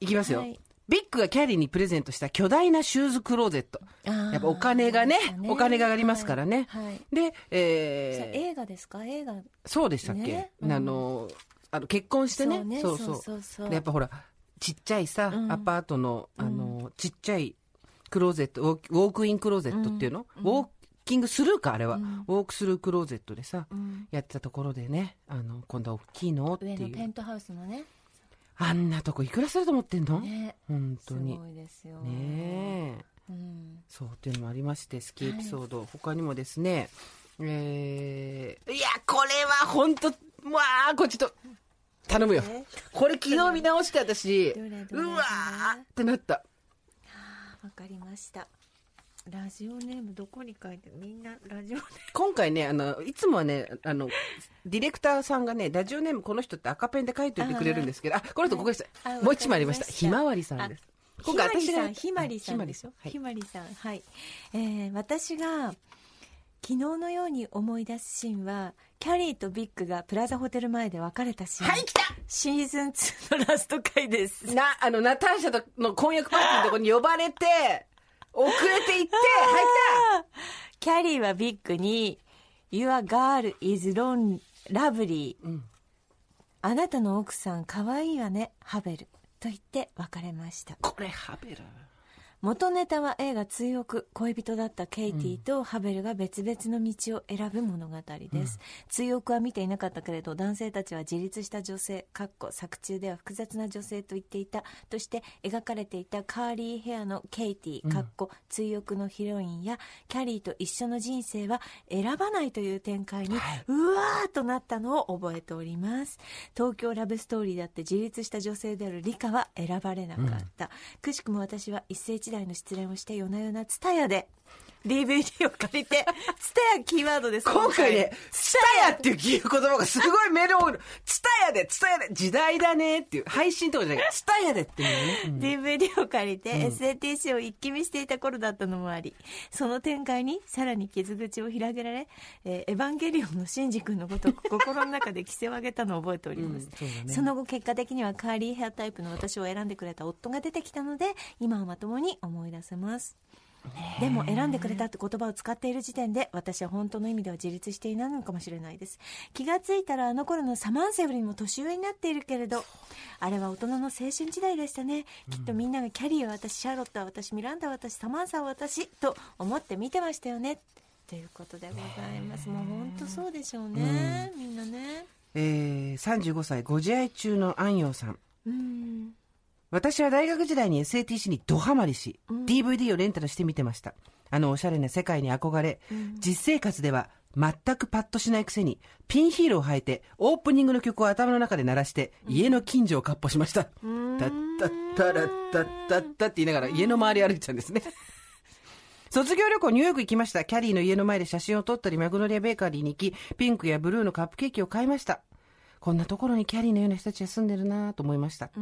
Speaker 2: いきますよ、
Speaker 3: はい。
Speaker 2: ビッグがキャリーにプレゼントした巨大なシューズクローゼット。やっぱお金がね
Speaker 3: そうです
Speaker 2: お金がありますからね。
Speaker 3: はい。はい
Speaker 2: で、えー
Speaker 3: 映画ですか？映画。
Speaker 2: そうでしたっけ、
Speaker 3: ね。うん。
Speaker 2: あのあの結婚してね。
Speaker 3: そうね。
Speaker 2: そうやっぱほらちっちゃいさ、
Speaker 3: うん。
Speaker 2: アパートのあの、ちっちゃいクローゼットウォークウォークインクローゼットっていうの、
Speaker 3: うん。
Speaker 2: ウォーキングスルーかあれは、
Speaker 3: うん。
Speaker 2: ウォークスルークローゼットでさ、
Speaker 3: うん。
Speaker 2: やってたところでねあの今度は大きいのって
Speaker 3: 上の
Speaker 2: いう
Speaker 3: ペントハウスのね。
Speaker 2: あんなとこいくらすると思ってんの、
Speaker 3: ね。す
Speaker 2: 本当に。
Speaker 3: ごいですよ。
Speaker 2: ねえ。
Speaker 3: うん。
Speaker 2: そうっていうのもありまして好きエピソード、他にもですねえーいやこれは本当わあこれちょっと頼むよ。
Speaker 3: え
Speaker 2: これ昨日見直して私。うわーってなった。
Speaker 3: わかりましたラジオネームどこに書いてる？みんなラジオネーム。
Speaker 2: 今回ねあのいつもはねあのディレクターさんがねラジオネームこの人って赤ペンで書いておいてくれるんですけどあこの人ここです
Speaker 3: あ
Speaker 2: もう一枚ありました。ひまわりさんです。
Speaker 3: ひまりさん
Speaker 2: が
Speaker 3: ひまりさんでしょ
Speaker 2: はい
Speaker 3: ひまりさん。はい、えー私が昨日のように思い出すシーンはキャリーとビッグがプラザホテル前で別れたシーン。
Speaker 2: はい来た！
Speaker 3: シーズン2のラスト回です。
Speaker 2: なあのナターシャとの婚約パーティーのところに呼ばれて遅れて行ってはい
Speaker 3: キャリーはビッグに「Your girl is lovely、
Speaker 2: ん。
Speaker 3: あなたの奥さん可愛いわね。ハベル」と言って別れました。
Speaker 2: これハベル
Speaker 3: 元ネタは映画「追憶」恋人だったケイティとハベルが別々の道を選ぶ物語です、追憶は見ていなかったけれど男性たちは自立した女性かっこ作中では複雑な女性と言っていた。として描かれていたカーリーヘアのケイティかっこ追憶のヒロインやキャリーと一緒の人生は選ばないという展開に、うわーっとなったのを覚えております。東京ラブストーリーだって自立した女性であるリカは選ばれなかった、くしくも私は一世一代の失恋をして夜な夜なツタヤで DVD を借りてツタヤキーワードです。
Speaker 2: 今回ね、ツタヤっていう言葉がすごいメール多いの。ツタヤで、ツタヤで、時代だねっていう、配信とかじゃない。けど、ツタヤでっていうね。うん。
Speaker 3: DVD を借りて SATC を一気見していた頃だったのもあり、その展開にさらに傷口を広げられ、えーエヴァンゲリオンのシンジ君のごとく心の中で規制を上げたのを覚えております、
Speaker 2: うんそね。
Speaker 3: その後結果的にはカーリーヘアタイプの私を選んでくれた夫が出てきたので今はまともに思い出せますでも選んでくれたって言葉を使っている時点で私は本当の意味では自立していないのかもしれないです。気がついたらあの頃のサマンセよりも年上になっているけれどあれは大人の青春時代でしたね。きっとみんながキャリーは私シャーロットは私ミランダは私サマンサは私と思って見てましたよね。ということでございます。もう本当そうでしょうね、みんなね。
Speaker 2: えー、35歳、ご自愛中の安陽さん。
Speaker 3: うん
Speaker 2: 私は大学時代に SATC にドハマりし、DVD をレンタルして見てました。あのおしゃれな世界に憧れ、実生活では全くパッとしないくせに、ピンヒールを履いて、オープニングの曲を頭の中で鳴らして、家の近所をかっ歩しました。たったったらったったったって言いながら、家の周り歩いてたんですね。卒業旅行ニューヨーク行きました。キャリーの家の前で写真を撮ったり、マグノリアベーカリーに行き、ピンクやブルーのカップケーキを買いました。こんなところにキャリーのような人たちが住んでるなぁと思いました。好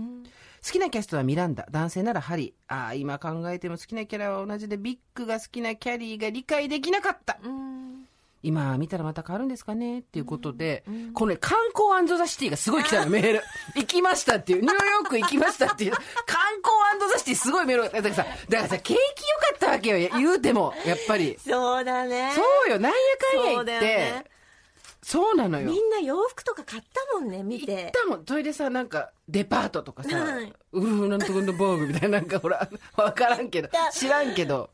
Speaker 2: きなキャストはミランダ、男性ならハリー。ああ、今考えても好きなキャラは同じで、ビッグが好きなキャリーが理解できなかった。
Speaker 3: うん
Speaker 2: 今見たらまた変わるんですかねっていうことで、このね、観光アンドザシティがすごい来たの、メール。行きましたっていう、ニューヨーク行きましたっていう、観光アンドザシティすごいメールが。だからさ、だからさ、景気良かったわけよ、言うても、やっぱり。
Speaker 3: そうだね
Speaker 2: そうよ、なんやかんや言って
Speaker 3: ね、
Speaker 2: そうなのよ。
Speaker 3: みんな洋服とか買ったもんね見
Speaker 2: 行ってたもん。それでさ、なんか、デパートとかさ、
Speaker 3: はい。
Speaker 2: ウルフなんとかの防具みたいな、なんかほら、わからんけど
Speaker 3: た、
Speaker 2: 知らんけど。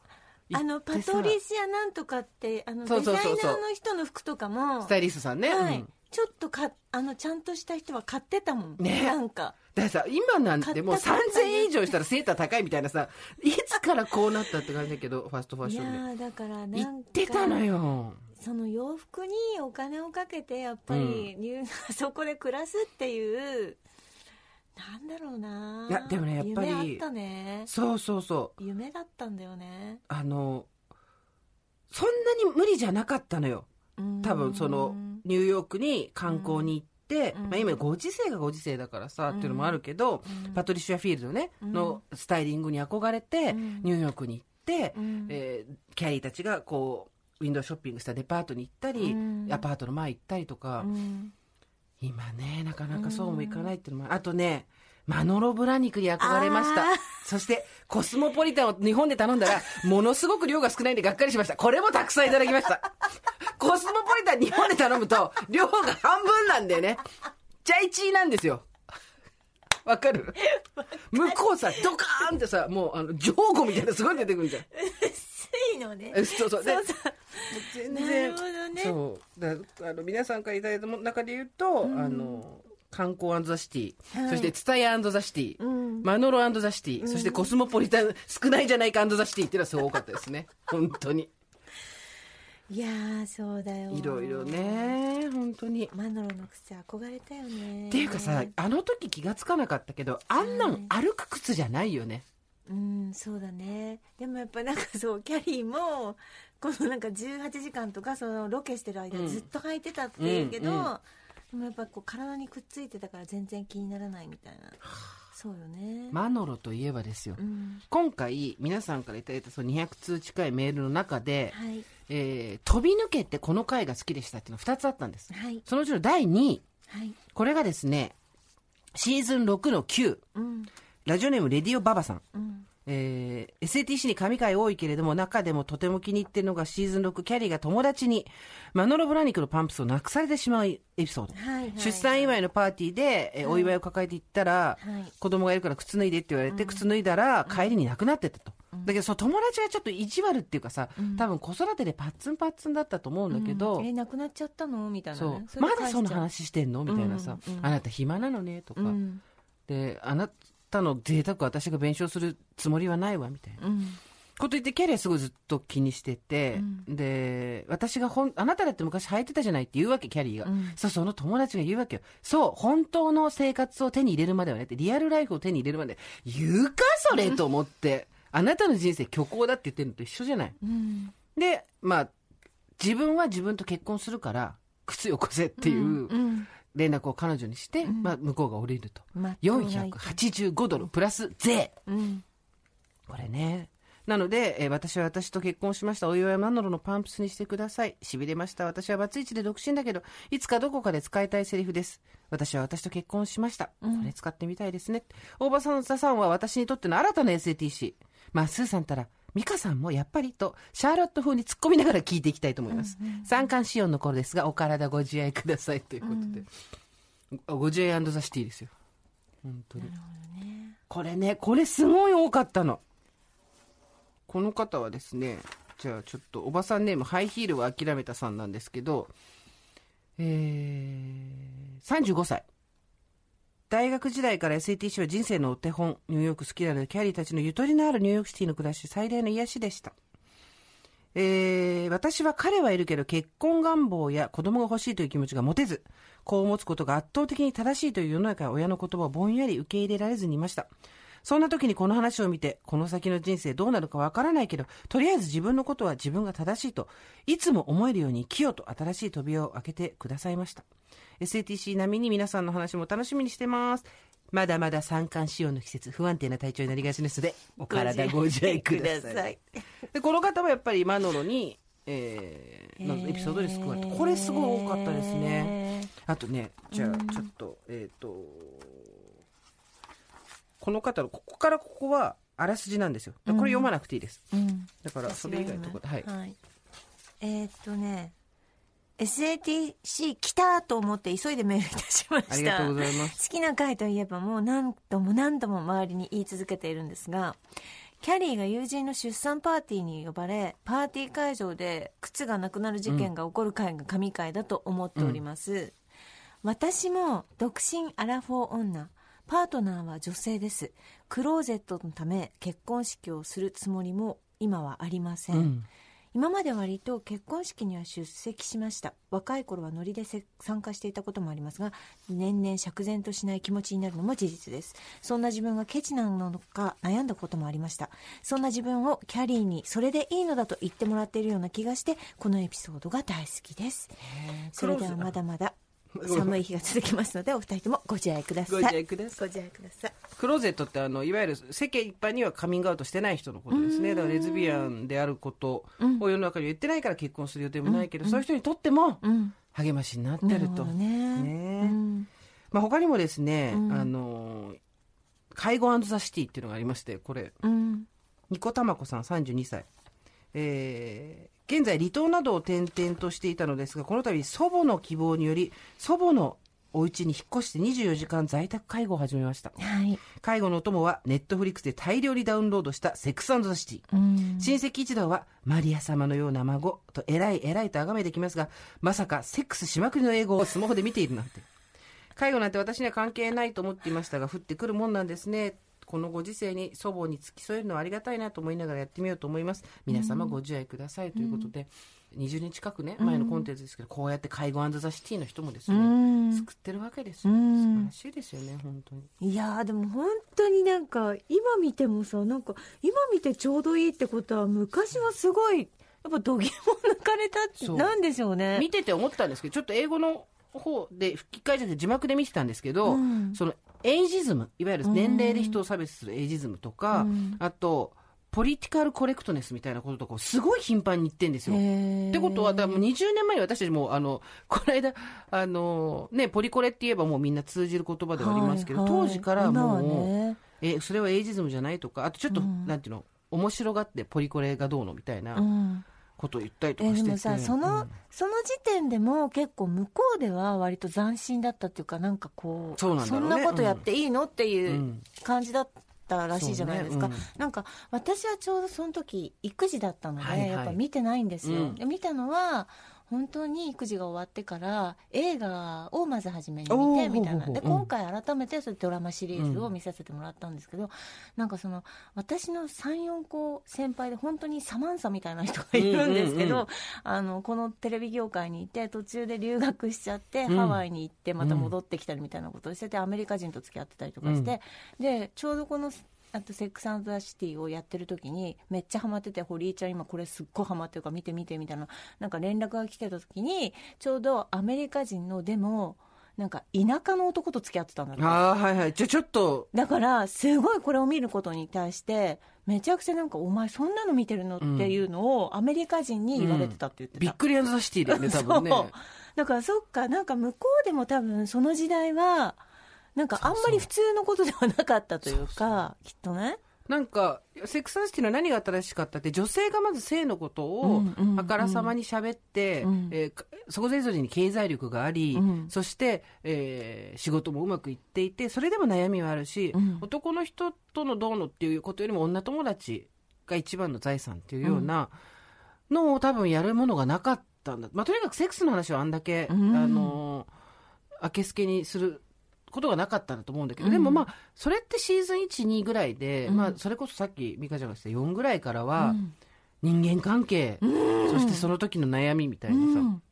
Speaker 3: あのパトリシアなんとかってあのデザイナーの人の服とかも
Speaker 2: スタイリストさんね。
Speaker 3: はい。
Speaker 2: うん。
Speaker 3: ちょっとかあのちゃんとした人は買ってたもん。
Speaker 2: ね。
Speaker 3: なんか。
Speaker 2: だからさ今なんてもう3000
Speaker 3: 買った買った。
Speaker 2: 円以上したらセーター高いみたいなさいつからこうなったって感じだけどファストファッ
Speaker 3: いや
Speaker 2: ションで。
Speaker 3: ーだからなんか。
Speaker 2: 言ってたのよ
Speaker 3: その洋服にお金をかけてやっぱり、入 そこで暮らすっていうなんだろうな。い
Speaker 2: やでもねやっぱり
Speaker 3: 夢あったね。
Speaker 2: そうそうそう。
Speaker 3: 夢だったんだよね。
Speaker 2: あのそんなに無理じゃなかったのよ。多分そのニューヨークに観光に行って、
Speaker 3: うん。
Speaker 2: まあ、今ご時世がご時世だからさ、っていうのもあるけど、
Speaker 3: うん。
Speaker 2: パトリシア・フィールドね、
Speaker 3: うん。
Speaker 2: のスタイリングに憧れて、
Speaker 3: うん。
Speaker 2: ニューヨークに行って、
Speaker 3: うん。
Speaker 2: えーキャリーたちがこうウィンドウショッピングしたデパートに行ったり、
Speaker 3: うん。
Speaker 2: アパートの前行ったりとか、
Speaker 3: うん。
Speaker 2: 今ねなかなかそうもいかないっていうのもあとねマノロブラ肉に憧れました。そしてコスモポリタンを日本で頼んだらものすごく量が少ないんでがっかりしました。これもたくさんいただきました。コスモポリタン日本で頼むと量が半分なんだよね。チャイチーなんですよ。わかる？向こうさドカーンってさもうあのジョーゴみたいなすごい出てくるじゃん。
Speaker 3: 薄 いのね。
Speaker 2: えそうそう。で
Speaker 3: そうそう。な
Speaker 2: 全然。
Speaker 3: るほどね。
Speaker 2: そう。だあの皆さんからいただいた中で言うと、あの観光ザシティ、
Speaker 3: はい。
Speaker 2: そしてツタヤザシティ、
Speaker 3: うん。
Speaker 2: マノロザシティ、そしてコスモポリタン少ないじゃないかザシティっていうのはすごかったですね。本当に。
Speaker 3: いやーそうだよ。
Speaker 2: いろいろね本当に。
Speaker 3: マノロの靴憧れたよね。
Speaker 2: っていうかさあの時気がつかなかったけどあんな
Speaker 3: はい。
Speaker 2: ん歩く靴じゃないよね、
Speaker 3: うんそうだね。でもやっぱなんかそうキャリーもこのなんか18時間とかそのロケしてる間
Speaker 2: うん。
Speaker 3: ずっと履いてたっていうけど、
Speaker 2: うんうん
Speaker 3: でもやっぱこう体にくっついてたから全然気にならないみたいな。そうよね、
Speaker 2: マノロといえばですよ、
Speaker 3: うん。
Speaker 2: 今回皆さんからいただいたその200通近いメールの中で、
Speaker 3: はい。
Speaker 2: えー飛び抜けてこの回が好きでしたっていうのが2つあったんです。
Speaker 3: はい。
Speaker 2: そのうちの第2位。
Speaker 3: はい。
Speaker 2: これがですねシーズン6の9
Speaker 3: うん
Speaker 2: ラジオネームレディオババさん、
Speaker 3: うん。
Speaker 2: えー SATC に神回多いけれども中でもとても気に入ってるのがシーズン6キャリーが友達にマノロブラニクのパンプスをなくされてしまうエピソード、
Speaker 3: はいはい
Speaker 2: 出産祝いのパーティーで、えーお祝いを抱えていったら、
Speaker 3: はい。
Speaker 2: 子供がいるから靴脱いでって言われて、靴脱いだら帰りになくなってたと、だけどその友達がちょっと意地悪っていうかさ、多分子育てでパッツンパッツンだったと思うんだけど、
Speaker 3: うん。えなくなっちゃったの？みたいな、
Speaker 2: そ
Speaker 3: ね、
Speaker 2: う。まだその話してんの？みたいなさ、
Speaker 3: うんうんうん。
Speaker 2: あなた暇なのね？とか、
Speaker 3: うん。
Speaker 2: であなたの贅沢私が弁償するつもりはないわみたいな。
Speaker 3: うん。
Speaker 2: こと言ってキャリアすごいずっと気にしてて、で私がほんあなただって昔履いてたじゃないって言うわけキャリーが、
Speaker 3: うん。
Speaker 2: そうその友達が言うわけよ。そう本当の生活を手に入れるまではねってリアルライフを手に入れるまで。言うかそれと思って。あなたの人生虚構だって言ってるのと一緒じゃない。
Speaker 3: うん。
Speaker 2: でまあ自分は自分と結婚するから靴よこせっていう
Speaker 3: うん
Speaker 2: 連絡を彼女にして、まあ、向こうが降りると。
Speaker 3: まっとうな意見
Speaker 2: 485ドルプラス税。
Speaker 3: うん。
Speaker 2: これね。なので、えー私は私と結婚しました。お祝いマノロのパンプスにしてください。しびれました。私はバツイチで独身だけどいつかどこかで使いたいセリフです。私は私と結婚しました、これ使ってみたいですね。大場さんさんは私にとっての新たな SATC まあスーさんたら美香さんもやっぱりとシャーロット風に突っ込みながら聞いていきたいと思います、三冠仕様の頃ですがお体ご自愛くださいということで、あご自愛ザシティですよ。本当に。これねこれすごい多かったの。この方はですねじゃあちょっとおばさんネームハイヒールは諦めたさんなんですけどえー、35歳大学時代から SATC は人生のお手本ニューヨーク好きなのでキャリーたちのゆとりのあるニューヨークシティの暮らし最大の癒しでした。えー私は彼はいるけど結婚願望や子供が欲しいという気持ちが持てず子を持つことが圧倒的に正しいという世の中や親の言葉をぼんやり受け入れられずにいました。そんな時にこの話を見てこの先の人生どうなるかわからないけどとりあえず自分のことは自分が正しいといつも思えるように生きようと新しい扉を開けてくださいました。SATC 並みに皆さんの話も楽しみにしてます。まだまだ三寒四温の季節不安定な体調になりがちですのでお体ご自愛ください。でこの方はやっぱりマノロに、えーのエピソードで救われたこれすごい多かったですね。あとねじゃあちょっと、えっ、とこの方のここからここはあらすじなんですよ。これ読まなくていいです、
Speaker 3: うん。
Speaker 2: だからそれ以外のところではい、
Speaker 3: はい、えーっとね SATC 来たと思って急いでメールいたしました。
Speaker 2: ありがとうございます。
Speaker 3: 好きな回といえばもう何度も何度も周りに言い続けているんですがキャリーが友人の出産パーティーに呼ばれパーティー会場で靴がなくなる事件が起こる回が神回だと思っております、私も独身アラフォー女パートナーは女性です。クローゼットのため結婚式をするつもりも今はありません、
Speaker 2: うん。
Speaker 3: 今まで割と結婚式には出席しました。若い頃はノリでせ参加していたこともありますが年々釈然としない気持ちになるのも事実です。そんな自分がケチなのか悩んだこともありました。そんな自分をキャリーにそれでいいのだと言ってもらっているような気がしてこのエピソードが大好きです。それではまだまだ寒い日が続きますのでお二人ともご自愛ください。
Speaker 2: ご自愛ください。
Speaker 3: ご自愛ください。
Speaker 2: クローゼットってあのいわゆる世間一般にはカミングアウトしてない人のことですね。だからレズビアンであることを世の中に言ってないから結婚する予定もないけど、そういう人にとっても
Speaker 3: うん。
Speaker 2: 励ましになってると、
Speaker 3: なるほどね。
Speaker 2: ね。
Speaker 3: うん。
Speaker 2: まあ、他にもですね、
Speaker 3: うん。
Speaker 2: あの介護ザ・シティっていうのがありましてこれ。
Speaker 3: うん。
Speaker 2: ニコタマコさん32歳、えー現在離島などを転々としていたのですがこの度祖母の希望により祖母のお家に引っ越して24時間在宅介護を始めました。
Speaker 3: はい。
Speaker 2: 介護のお供はネットフリックスで大量にダウンロードしたセックスザ・シティ
Speaker 3: うん。
Speaker 2: 親戚一同はマリア様のような孫と偉い偉いと崇めてきますがまさかセックスしまくりの英語をスマホで見ているなんて。介護なんて私には関係ないと思っていましたが降ってくるもんなんですねこのご時世に祖母に付き添えるのはありがたいなと思いながらやってみようと思います。皆様ご自愛くださいということで、20年近くね前のコンテンツですけど、こうやって介護ザ・シティの人もです
Speaker 3: う
Speaker 2: ね、
Speaker 3: ん。
Speaker 2: 作ってるわけですよ、
Speaker 3: うん。
Speaker 2: 素晴らしいですよね本当に。
Speaker 3: いやーでも本当になんか今見てもさなんか今見てちょうどいいってことは昔はすごいやっぱ度肝を抜かれたなんでしょうね。
Speaker 2: 見てて思ったんですけどちょっと英語の方で吹き替えじゃなくて字幕で見てたんですけど、
Speaker 3: うん。
Speaker 2: そのエイジズムいわゆる年齢で人を差別するエイジズムとか、
Speaker 3: うん。
Speaker 2: あとポリティカルコレクトネスみたいなこととかをすごい頻繁に言ってんですよ。ってことは、多分20年前に私たちも、あの、この間、あの、ね、ポリコレって言えばもうみんな通じる言葉ではありますけど、
Speaker 3: はいはい。
Speaker 2: 当時からもう、
Speaker 3: ね
Speaker 2: え、それはエイジズムじゃないとか、あとちょっと、
Speaker 3: うん。
Speaker 2: なんていうの、面白がってポリコレがどうのみたいな。
Speaker 3: うん
Speaker 2: ことを言ったりと
Speaker 3: え
Speaker 2: かしてて。
Speaker 3: でもさその、
Speaker 2: うん。
Speaker 3: その時点でも結構向こうでは割と斬新だったっていうかなんかこう
Speaker 2: そうなん
Speaker 3: なことやっていいのっていううん。感じだったらしいじゃないですか、
Speaker 2: そうね。
Speaker 3: なんか私はちょうどその時育児だったので、
Speaker 2: はいはい。
Speaker 3: やっぱ見てないんですよ、見たのは本当に育児が終わってから映画をまず初めに見てみたいな。で今回改めてそれドラマシリーズを見させてもらったんですけど、なんかその私の34個先輩で本当にサマンサみたいな人がいるんですけど、
Speaker 2: うんうんうん
Speaker 3: あのこのテレビ業界にいて途中で留学しちゃって、
Speaker 2: うん。
Speaker 3: ハワイに行ってまた戻ってきたりみたいなことをしててアメリカ人と付き合ってたりとかして、でちょうどこのあとセックスザ・シティをやってる時にめっちゃハマってて堀井ちゃん今これすっごいハマってるから見て見てみたいな。なんか連絡が来てた時にちょうどアメリカ人のでもなんか田舎の男と付き合ってたんだって
Speaker 2: ああ、はいはい。じゃあちょっと、
Speaker 3: だからすごいこれを見ることに対してめちゃくちゃなんかお前そんなの見てるのっていうのをアメリカ人に言われてたって言ってた、
Speaker 2: ビックリザ・シティだよね、多分ね。
Speaker 3: だからそっかなんか向こうでも多分その時代はなんかあんまり普通のことではなかったというかきっとね。
Speaker 2: なんか、セックス・ザ・シティの何が新しかったって、女性がまず性のことをあからさまに喋って、
Speaker 3: うん。
Speaker 2: えそこれぞれに経済力があり、
Speaker 3: うん。
Speaker 2: そして、えー仕事もうまくいっていて、それでも悩みはあるし、
Speaker 3: うん。
Speaker 2: 男の人とのどうのっていうことよりも女友達が一番の財産っていうようなのを多分やるものがなかったんだ。まあ、とにかくセックスの話はあんだけ、
Speaker 3: うん。
Speaker 2: あのー、明けすけにすることがなかったんだと思うんだけど、
Speaker 3: うん。
Speaker 2: でもまあ、それってシーズン1、2ぐらいで、
Speaker 3: うん。
Speaker 2: まあ、それこそさっき美香ちゃんが言ってた4ぐらいからは、
Speaker 3: うん。
Speaker 2: 人間関係、そしてその時の悩みみたいなさ、
Speaker 3: うん。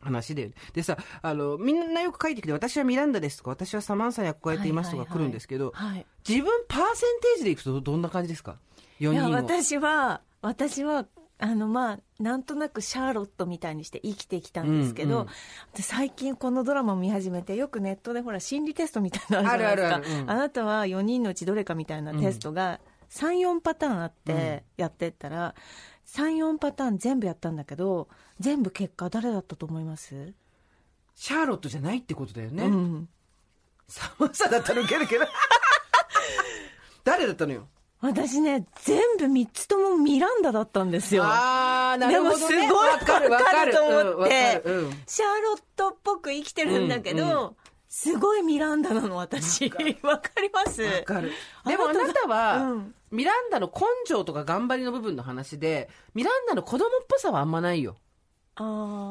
Speaker 2: 話で。でさ、あの、みんなよく書いてきて、私はミランダですとか、私はサマンサに憧れていますとか来るんですけど、
Speaker 3: はい。
Speaker 2: 自分パーセンテージでいくとどんな感じですか ?4
Speaker 3: いや。私は私はあのまあなんとなくシャーロットみたいにして生きてきたんですけど、
Speaker 2: うんうん
Speaker 3: で最近このドラマを見始めてよくネットでほら心理テストみたいなのあるじゃないですか
Speaker 2: あるあるあるうん
Speaker 3: あなたは4人のうちどれかみたいなテストが34パターンあってやってったら、34パターン全部やったんだけど全部結果誰だったと思います、
Speaker 2: シャーロットじゃないってことだよね。
Speaker 3: うん、
Speaker 2: サマンサだったらウケるけど。誰だったのよ。
Speaker 3: 私ね全部3つともミランダだったんですよ。
Speaker 2: あー、なるほど、ね。
Speaker 3: でもすごい
Speaker 2: わかる
Speaker 3: と思って
Speaker 2: うん
Speaker 3: シャーロットっぽく生きてるんだけど、
Speaker 2: うん
Speaker 3: すごいミランダなの私。わかります？
Speaker 2: わかる。でもあ
Speaker 3: あなた
Speaker 2: なたは、
Speaker 3: うん。
Speaker 2: ミランダの根性とか頑張りの部分の話で、ミランダの子供っぽさはあんまないよ。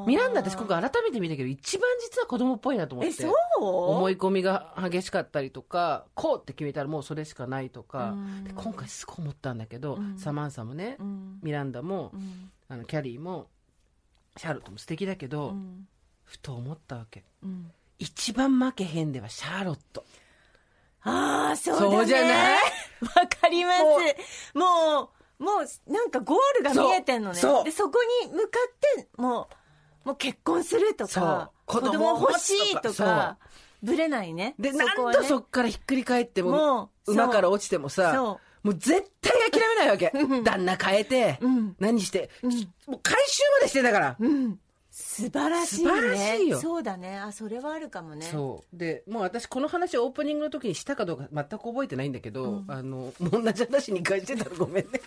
Speaker 2: ミランダ私今回改めて見たけど一番実は子供っぽいなと思って。
Speaker 3: えそう？
Speaker 2: 思い込みが激しかったりとかこうって決めたらもうそれしかないとか。
Speaker 3: うん。
Speaker 2: で今回すごい思ったんだけど、
Speaker 3: うん。
Speaker 2: サマンサもね、
Speaker 3: うん。
Speaker 2: ミランダも、
Speaker 3: うん。
Speaker 2: あのキャリーもシャーロットも素敵だけど、
Speaker 3: うん。
Speaker 2: ふと思ったわけ。
Speaker 3: うん。
Speaker 2: 一番負けへんではシャーロット。
Speaker 3: ああそうだね。
Speaker 2: そうじゃない？
Speaker 3: わかります。もうもうなんかゴールが見えてんのね。
Speaker 2: そ
Speaker 3: でそこに向かってもうもう結婚するとか子供欲しいとかぶれないね。
Speaker 2: で、なんとそっからひっくり返っても馬から落ちてもさ
Speaker 3: そ
Speaker 2: もう絶対諦めないわけ。旦那変えて、
Speaker 3: うん。
Speaker 2: 何して、
Speaker 3: うん。
Speaker 2: もう回収までしてんだから、
Speaker 3: うん。素晴らしいね。
Speaker 2: 素晴らしいよ。
Speaker 3: そうだね。あそれはあるかもね。
Speaker 2: そう。でもう私この話オープニングの時にしたかどうか全く覚えてないんだけど、
Speaker 3: うん。
Speaker 2: あのもう同じ話に返してたらごめんね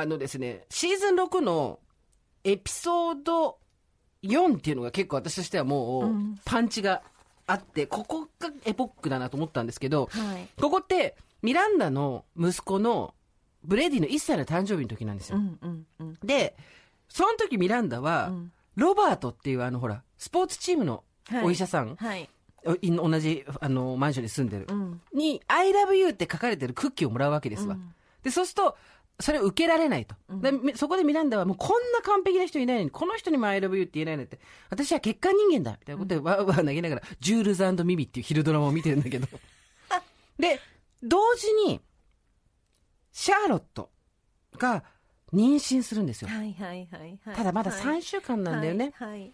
Speaker 2: あのですねシーズン6のエピソード4っていうのが結構私としてはもう
Speaker 3: うん。
Speaker 2: パンチがあって、ここがエポックだなと思ったんですけど、
Speaker 3: はい。
Speaker 2: ここってミランダの息子のブレディの1歳の誕生日の時なんですよ、
Speaker 3: うんうんうん。
Speaker 2: でその時ミランダは、
Speaker 3: うん。
Speaker 2: ロバートっていうあのほらスポーツチームの
Speaker 3: はい。
Speaker 2: お医者さん、
Speaker 3: はい。
Speaker 2: おい同じあのマンションに住んでる、
Speaker 3: うん。
Speaker 2: に「I love you」って書かれてるクッキーをもらうわけですわ、
Speaker 3: うん。
Speaker 2: でそうするとそれを受けられないと、
Speaker 3: うん。
Speaker 2: でみそこでミランダはもうこんな完璧な人いないのにこの人にも「I love you」って言えないのって。私は欠陥人間だみたいなことでわーわー泣きながら「ジュールズミミ」っていう昼ドラマを見てるんだけど。で同時にシャーロットが妊娠するんですよ。
Speaker 3: はいはいはいはい。
Speaker 2: ただまだ
Speaker 3: はい。
Speaker 2: 3週間なんだよね、
Speaker 3: はいはい。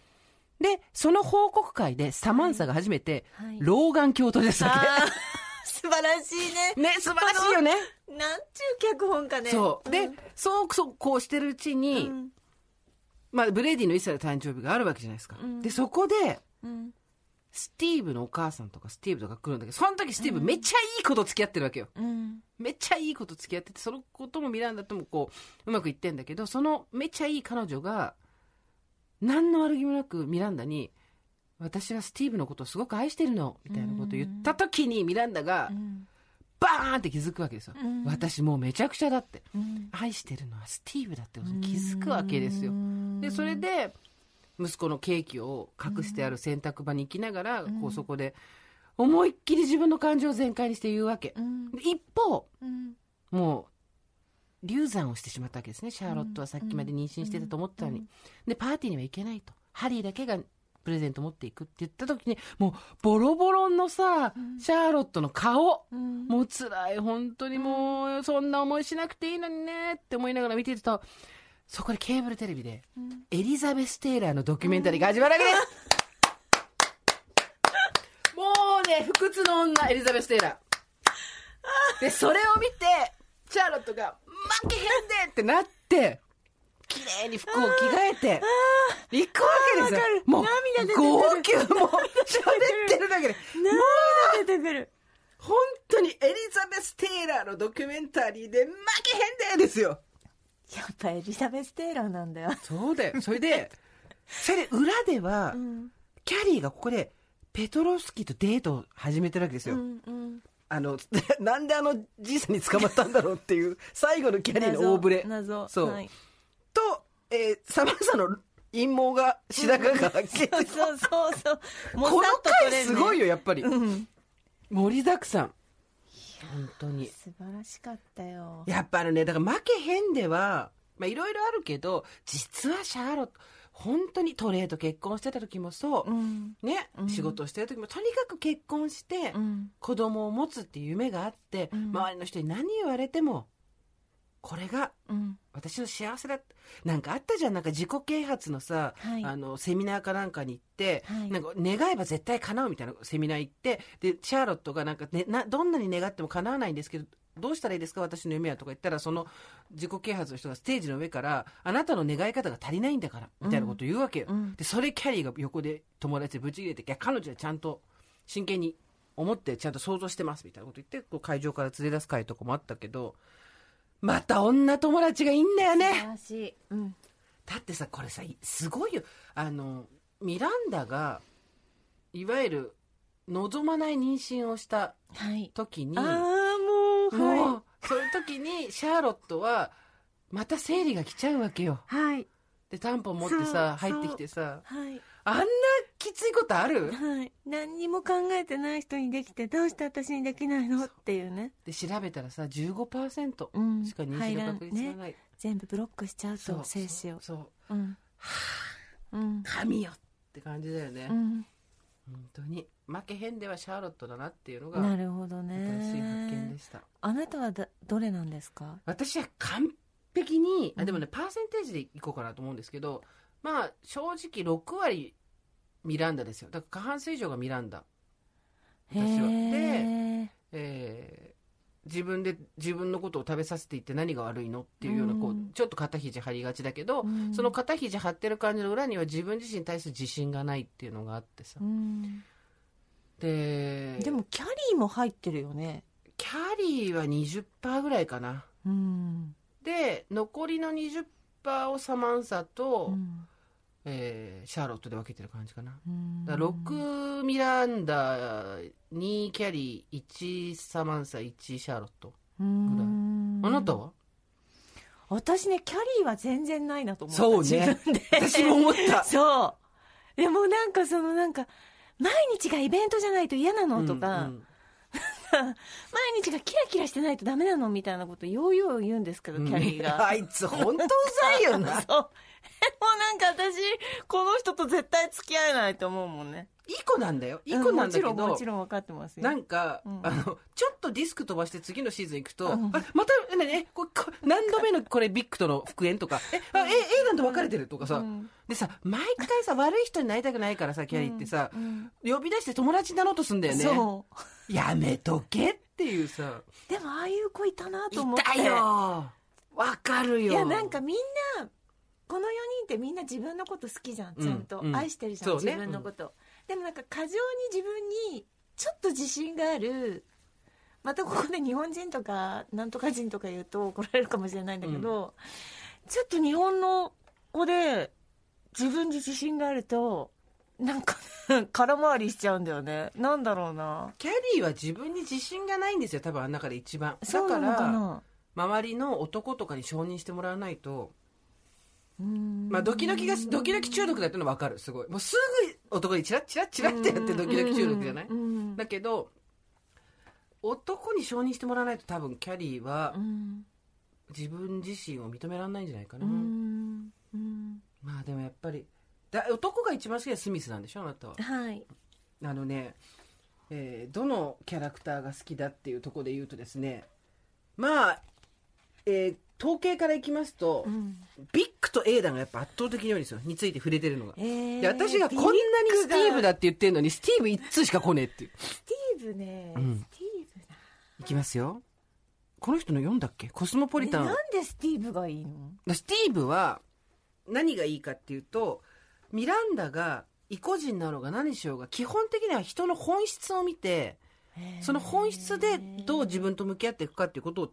Speaker 2: でその報告会でサマンサが初めて
Speaker 3: はい。
Speaker 2: 老眼鏡を取り出すわけ、
Speaker 3: あー 素晴らしいね
Speaker 2: ね、素晴らしいよね。
Speaker 3: なんちゅう脚本かね
Speaker 2: そう。で、
Speaker 3: ん
Speaker 2: そう、そう、こうしてるうちに、
Speaker 3: うん
Speaker 2: まあ、ブレイディの1歳の誕生日があるわけじゃないですか。
Speaker 3: うん
Speaker 2: で、そこで、
Speaker 3: うん
Speaker 2: スティーブのお母さんとかスティーブとか来るんだけど、その時スティーブめっちゃいいこと付き合ってるわけよ。
Speaker 3: うん
Speaker 2: めっちゃいいこと付き合ってて、そのこともミランダともこう、うまくいってんだけど、そのめっちゃいい彼女が、何の悪気もなくミランダに、私はスティーブのことをすごく愛してるの、みたいなことを言った時にミランダが
Speaker 3: う、ん。
Speaker 2: バーンって気づくわけですよ。
Speaker 3: うん。
Speaker 2: 私もうめちゃくちゃだって。
Speaker 3: うん。
Speaker 2: 愛してるのはスティーブだってことに気づくわけですよ。
Speaker 3: う。ん
Speaker 2: でそれで息子のケーキを隠してある洗濯場に行きながら、こうそこで思いっきり自分の感情を全開にして言うわけ。一方
Speaker 3: うん。
Speaker 2: もう流産をしてしまったわけですね。シャーロットはさっきまで妊娠してたと思ったのに。でパーティーには行けないと。ハリーだけがプレゼント持っていくって言った時にもうボロボロのさ、シャーロットの顔。
Speaker 3: うん。
Speaker 2: もう辛い本当にもうそんな思いしなくていいのにねって思いながら見てるとそこでケーブルテレビで
Speaker 3: うん。
Speaker 2: エリザベス・テイラーのドキュメンタリーが始まるわけです。もうね不屈の女エリザベス・テイラー。でそれを見てシャーロットが「負けへんで!」ってなって綺麗に服を着替えて行くわけですよ。もう号泣もう喋ってるだけで。
Speaker 3: 涙出てくる。
Speaker 2: 本当にエリザベス・テイラーのドキュメンタリーで負けへんでですよ。
Speaker 3: やっぱエリザベス・テイラーなんだよ。
Speaker 2: そうだよ。それで それで裏では、
Speaker 3: うん。
Speaker 2: キャリーがここでペトロフスキーとデートを始めてるわけですよ、
Speaker 3: うんうん。
Speaker 2: あの なんであのじいさんに捕まったんだろうっていう最後のキャリーの大ブレ
Speaker 3: 謎。
Speaker 2: そう。
Speaker 3: はい
Speaker 2: と、えーサマンサの陰謀が白髪がはっきり
Speaker 3: そうそうそう。
Speaker 2: この回すごいよやっぱり、
Speaker 3: うん。
Speaker 2: 盛りだくさん。本当に。
Speaker 3: 素晴らしかったよ。
Speaker 2: やっぱりねだから負けへんではまあいろいろあるけど実はシャーロット本当にトレーと結婚してた時もそう、
Speaker 3: うん。
Speaker 2: ね、
Speaker 3: うん。
Speaker 2: 仕事をしてる時もとにかく結婚して、
Speaker 3: うん。
Speaker 2: 子供を持つっていう夢があって、
Speaker 3: うん。
Speaker 2: 周りの人に何言われてもこれが
Speaker 3: うん。
Speaker 2: 私の幸せだなんかあったじゃん。なんか自己啓発のさ、
Speaker 3: はい。
Speaker 2: あのセミナーかなんかに行って、
Speaker 3: はい。
Speaker 2: なんか願えば絶対叶うみたいなセミナー行ってでシャーロットがなんか、ね、などんなに願っても叶わないんですけどどうしたらいいですか？私の夢はとか言ったらその自己啓発の人がステージの上からあなたの願い方が足りないんだからみたいなことを言うわけよ、
Speaker 3: うん。
Speaker 2: でそれキャリーが横で友達でブチ切れて彼女はちゃんと真剣に思ってちゃんと想像してますみたいなこと言ってこう会場から連れ出す会とかもあったけどまた女友達がいいんだよ
Speaker 3: 素晴
Speaker 2: ね
Speaker 3: らしい。うん。
Speaker 2: だってさこれさすごいよ。あのミランダがいわゆる望まない妊娠をした
Speaker 3: はい。
Speaker 2: 時に
Speaker 3: ああもう
Speaker 2: もう、
Speaker 3: は
Speaker 2: そういう時にシャーロットはまた生理が来ちゃうわけよ。
Speaker 3: いはい。
Speaker 2: でタンポン持ってさ入ってきてさ
Speaker 3: はい。
Speaker 2: あんなきついことある？
Speaker 3: はい。何にも考えてない人にできてどうして私にできないの？っていうね。
Speaker 2: で調べたらさ15%
Speaker 3: うん。
Speaker 2: しか妊娠の確率がない、
Speaker 3: 全部ブロックしちゃうと精子を。
Speaker 2: そう。
Speaker 3: うん。うん。
Speaker 2: 神よって感じだよね、
Speaker 3: うん。
Speaker 2: 本当に。負けへんではシャーロットだなっていうのが
Speaker 3: なるほどね。
Speaker 2: 新しい発見でした。
Speaker 3: あなたはだどれなんですか？
Speaker 2: 私は完璧に、
Speaker 3: うん。
Speaker 2: あでもねパーセンテージでいこうかなと思うんですけどまあ正直6割ミランダですよ。だから過半数以上がミランダ。私は。
Speaker 3: へー。
Speaker 2: えー自分で自分のことを食べさせていって何が悪いのっていうようなこう、
Speaker 3: うん。
Speaker 2: ちょっと肩肘張りがちだけど、
Speaker 3: うん。
Speaker 2: その肩肘張ってる感じの裏には自分自身に対する自信がないっていうのがあってさ、
Speaker 3: うん。
Speaker 2: で
Speaker 3: でもキャリーも入ってるよね。
Speaker 2: キャリーは20%ぐらいかな。
Speaker 3: うん。
Speaker 2: で残りの20%をサマンサと、
Speaker 3: うん
Speaker 2: えーシャーロットで分けてる感じかな。
Speaker 3: うん。
Speaker 2: だから6ミランダ2キャリー1サマンサ1シャーロット
Speaker 3: うん。
Speaker 2: あなたは？
Speaker 3: 私ねキャリーは全然ないなと思った。
Speaker 2: そうね。
Speaker 3: 自分で。
Speaker 2: 私も思った。
Speaker 3: そう。でもなんかそのなんか毎日がイベントじゃないと嫌なの？とか、
Speaker 2: うん。う ん
Speaker 3: 毎日がキラキラしてないとダメなの？みたいなことようよう言うんですけど、キャリーが。
Speaker 2: あいつ本当うざいよな。
Speaker 3: そう。で もなんか私、この人と絶対付き合えないと思うもんね。
Speaker 2: いい子なんだよ。いい子なんだけど、
Speaker 3: うんもちろんもちろん分かってますよ。
Speaker 2: なんか、
Speaker 3: うん。
Speaker 2: あのちょっとディスク飛ばして次のシーズン行くと、
Speaker 3: うん。
Speaker 2: あまたえ何えここ何度目のこれビッグとの 復縁とか？えあえエイダンと別れてるとかさ、
Speaker 3: うん
Speaker 2: でさ毎回さ悪い人になりたくないからさキャリーってさ、
Speaker 3: うん
Speaker 2: 呼び出して友達になろうとすんだよね。
Speaker 3: そう。
Speaker 2: やめとけっていうさ。
Speaker 3: でもああいう子いたなと思って。
Speaker 2: 痛いよわかるよ
Speaker 3: いやなんかみんなこの4人ってみんな自分のこと好きじゃんちゃんと、
Speaker 2: うん。うん
Speaker 3: 愛してるじゃん、
Speaker 2: ね。
Speaker 3: 自分のこと、でもなんか過剰に自分にちょっと自信がある。またここで日本人とかなんとか人とか言うと怒られるかもしれないんだけど、ちょっと日本の子で自分に自信があるとなんか 空回りしちゃうんだよね。なんだろうな。
Speaker 2: キャリーは自分に自信がないんですよ多分あん中で一番。だか
Speaker 3: そうなのからな
Speaker 2: 周りの男とかに承認してもらわないとまあドキドキがドキドキ中毒だってのは分かる。すごい。もうすぐ男にチラッチラッチラッってやってドキドキ中毒じゃない？だけど男に承認してもらわないと多分キャリーは
Speaker 3: うん。
Speaker 2: 自分自身を認められないんじゃないかな、まあでもやっぱりだ男が一番好きなスミスなんでしょ？あなたは。
Speaker 3: はい。
Speaker 2: あのね、えーどのキャラクターが好きだっていうところで言うとですねまあ、えー統計からいきますと、
Speaker 3: うん。
Speaker 2: ビッグとエーダンがやっぱ圧倒的に多いんですよ。について触れてるのが、
Speaker 3: えー
Speaker 2: で私がこんなにスティーブだって言ってるのにスティーブ一通しか来ねえっていう。
Speaker 3: スティーブね、
Speaker 2: うん。
Speaker 3: スティーブ
Speaker 2: いきますよ。この人の読んだっけ？コスモポリタン。
Speaker 3: なんでスティーブがいいの？
Speaker 2: スティーブは何がいいかっていうとミランダが意固地になろうが何しようが基本的には人の本質を見てその本質でどう自分と向き合っていくかっていうことを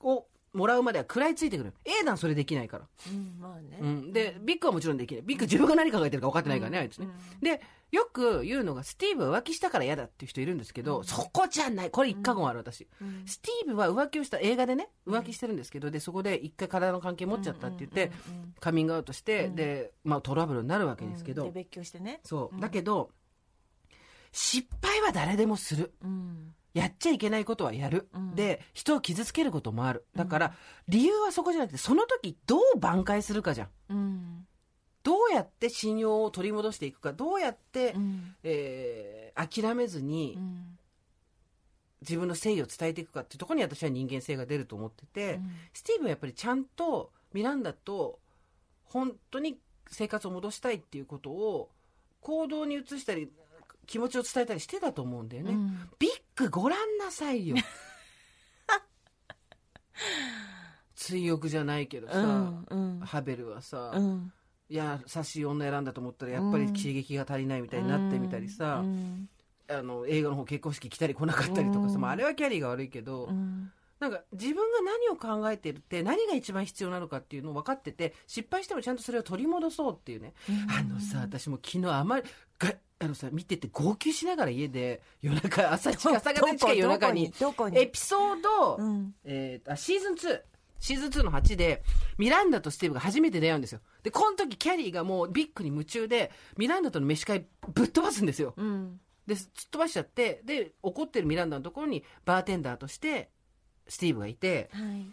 Speaker 2: をもらうまでは食らいついてくる。A 団それできないから、
Speaker 3: うんまあね、
Speaker 2: うん、でビッグはもちろんできない。ビッグ自分が何考えてるか分かってないからね、あいつね。でよく言うのがスティーブは浮気したから嫌だっていう人いるんですけど、
Speaker 3: うん。
Speaker 2: そこじゃない。これ一過言ある私、
Speaker 3: うん。
Speaker 2: スティーブは浮気をした映画でね浮気してるんですけどでそこで一回体の関係持っちゃったって言って、
Speaker 3: うんうんうん。
Speaker 2: カミングアウトして、
Speaker 3: うん。
Speaker 2: で、まあ、トラブルになるわけですけど、
Speaker 3: うん。で別居してね。
Speaker 2: そう、
Speaker 3: うん。
Speaker 2: だけど失敗は誰でもする。
Speaker 3: うん
Speaker 2: やっちゃいけないことはやる、
Speaker 3: うん。
Speaker 2: で人を傷つけることもある。だから、理由はそこじゃなくてその時どう挽回するかじゃん。
Speaker 3: うん。
Speaker 2: どうやって信用を取り戻していくか。どうやって、
Speaker 3: うん。
Speaker 2: えー諦めずに
Speaker 3: うん。
Speaker 2: 自分の誠意を伝えていくかっていうところに私は人間性が出ると思ってて、
Speaker 3: うん。
Speaker 2: スティーブはやっぱりちゃんとミランダと本当に生活を戻したいっていうことを行動に移したり気持ちを伝えたりしてたと思うんだよね、
Speaker 3: うん。
Speaker 2: ビッグごらんなさいよ。追憶じゃないけどさ、
Speaker 3: うんうん。
Speaker 2: ハベルはさ、
Speaker 3: うん。
Speaker 2: いや優しい女選んだと思ったらやっぱり刺激が足りないみたいになってみたりさ、
Speaker 3: うん。
Speaker 2: あの映画の方結婚式来たり来なかったりとかさ、
Speaker 3: うん。
Speaker 2: まあ、あれはキャリーが悪いけど、
Speaker 3: うん
Speaker 2: なんか自分が何を考えてるって何が一番必要なのかっていうのを分かってて失敗してもちゃんとそれを取り戻そうっていうね、あのさ私も昨日あまりがあのさ見てて号泣しながら家で夜中朝近朝方近い夜中にエピソード、
Speaker 3: うん。
Speaker 2: えーあシーズン2シーズン2の8で、ミランダとスティーブが初めて出会うんですよ。で、この時キャリーがもうビッグに夢中で、ミランダとの飯会ぶっ飛ばすんですよ。
Speaker 3: うん。
Speaker 2: で、突っ飛ばしちゃって、で、怒ってるミランダのところにバーテンダーとして、スティーブがいて、
Speaker 3: はい。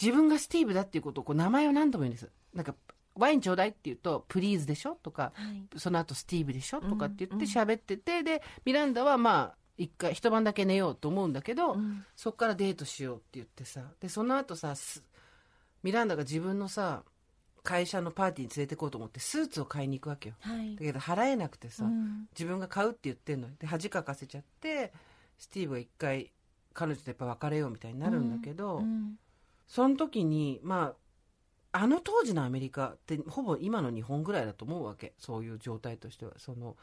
Speaker 2: 自分がスティーブだっていうことを、こう名前を何度も言うんです。なんか、ワインちょうだいって言うと、プリーズでしょ？とか、
Speaker 3: はい。
Speaker 2: その後スティーブでしょ？とかって言って
Speaker 3: うん
Speaker 2: 喋ってて、で、ミランダはまあ、一回、一晩だけ寝ようと思うんだけど、
Speaker 3: うん。
Speaker 2: そっからデートしようって言ってさ、で、その後さ、すミランダが自分のさ、会社のパーティーに連れて行こうと思って、スーツを買いに行くわけよ。
Speaker 3: はい。
Speaker 2: だけど払えなくてさ、
Speaker 3: うん。
Speaker 2: 自分が買うって言ってんのに。で恥かかせちゃってスティーブが一回彼女とやっぱ別れようみたいになるんだけど、
Speaker 3: うん
Speaker 2: その時にまああの当時のアメリカってほぼ今の日本ぐらいだと思うわけ。そういう状態としては。その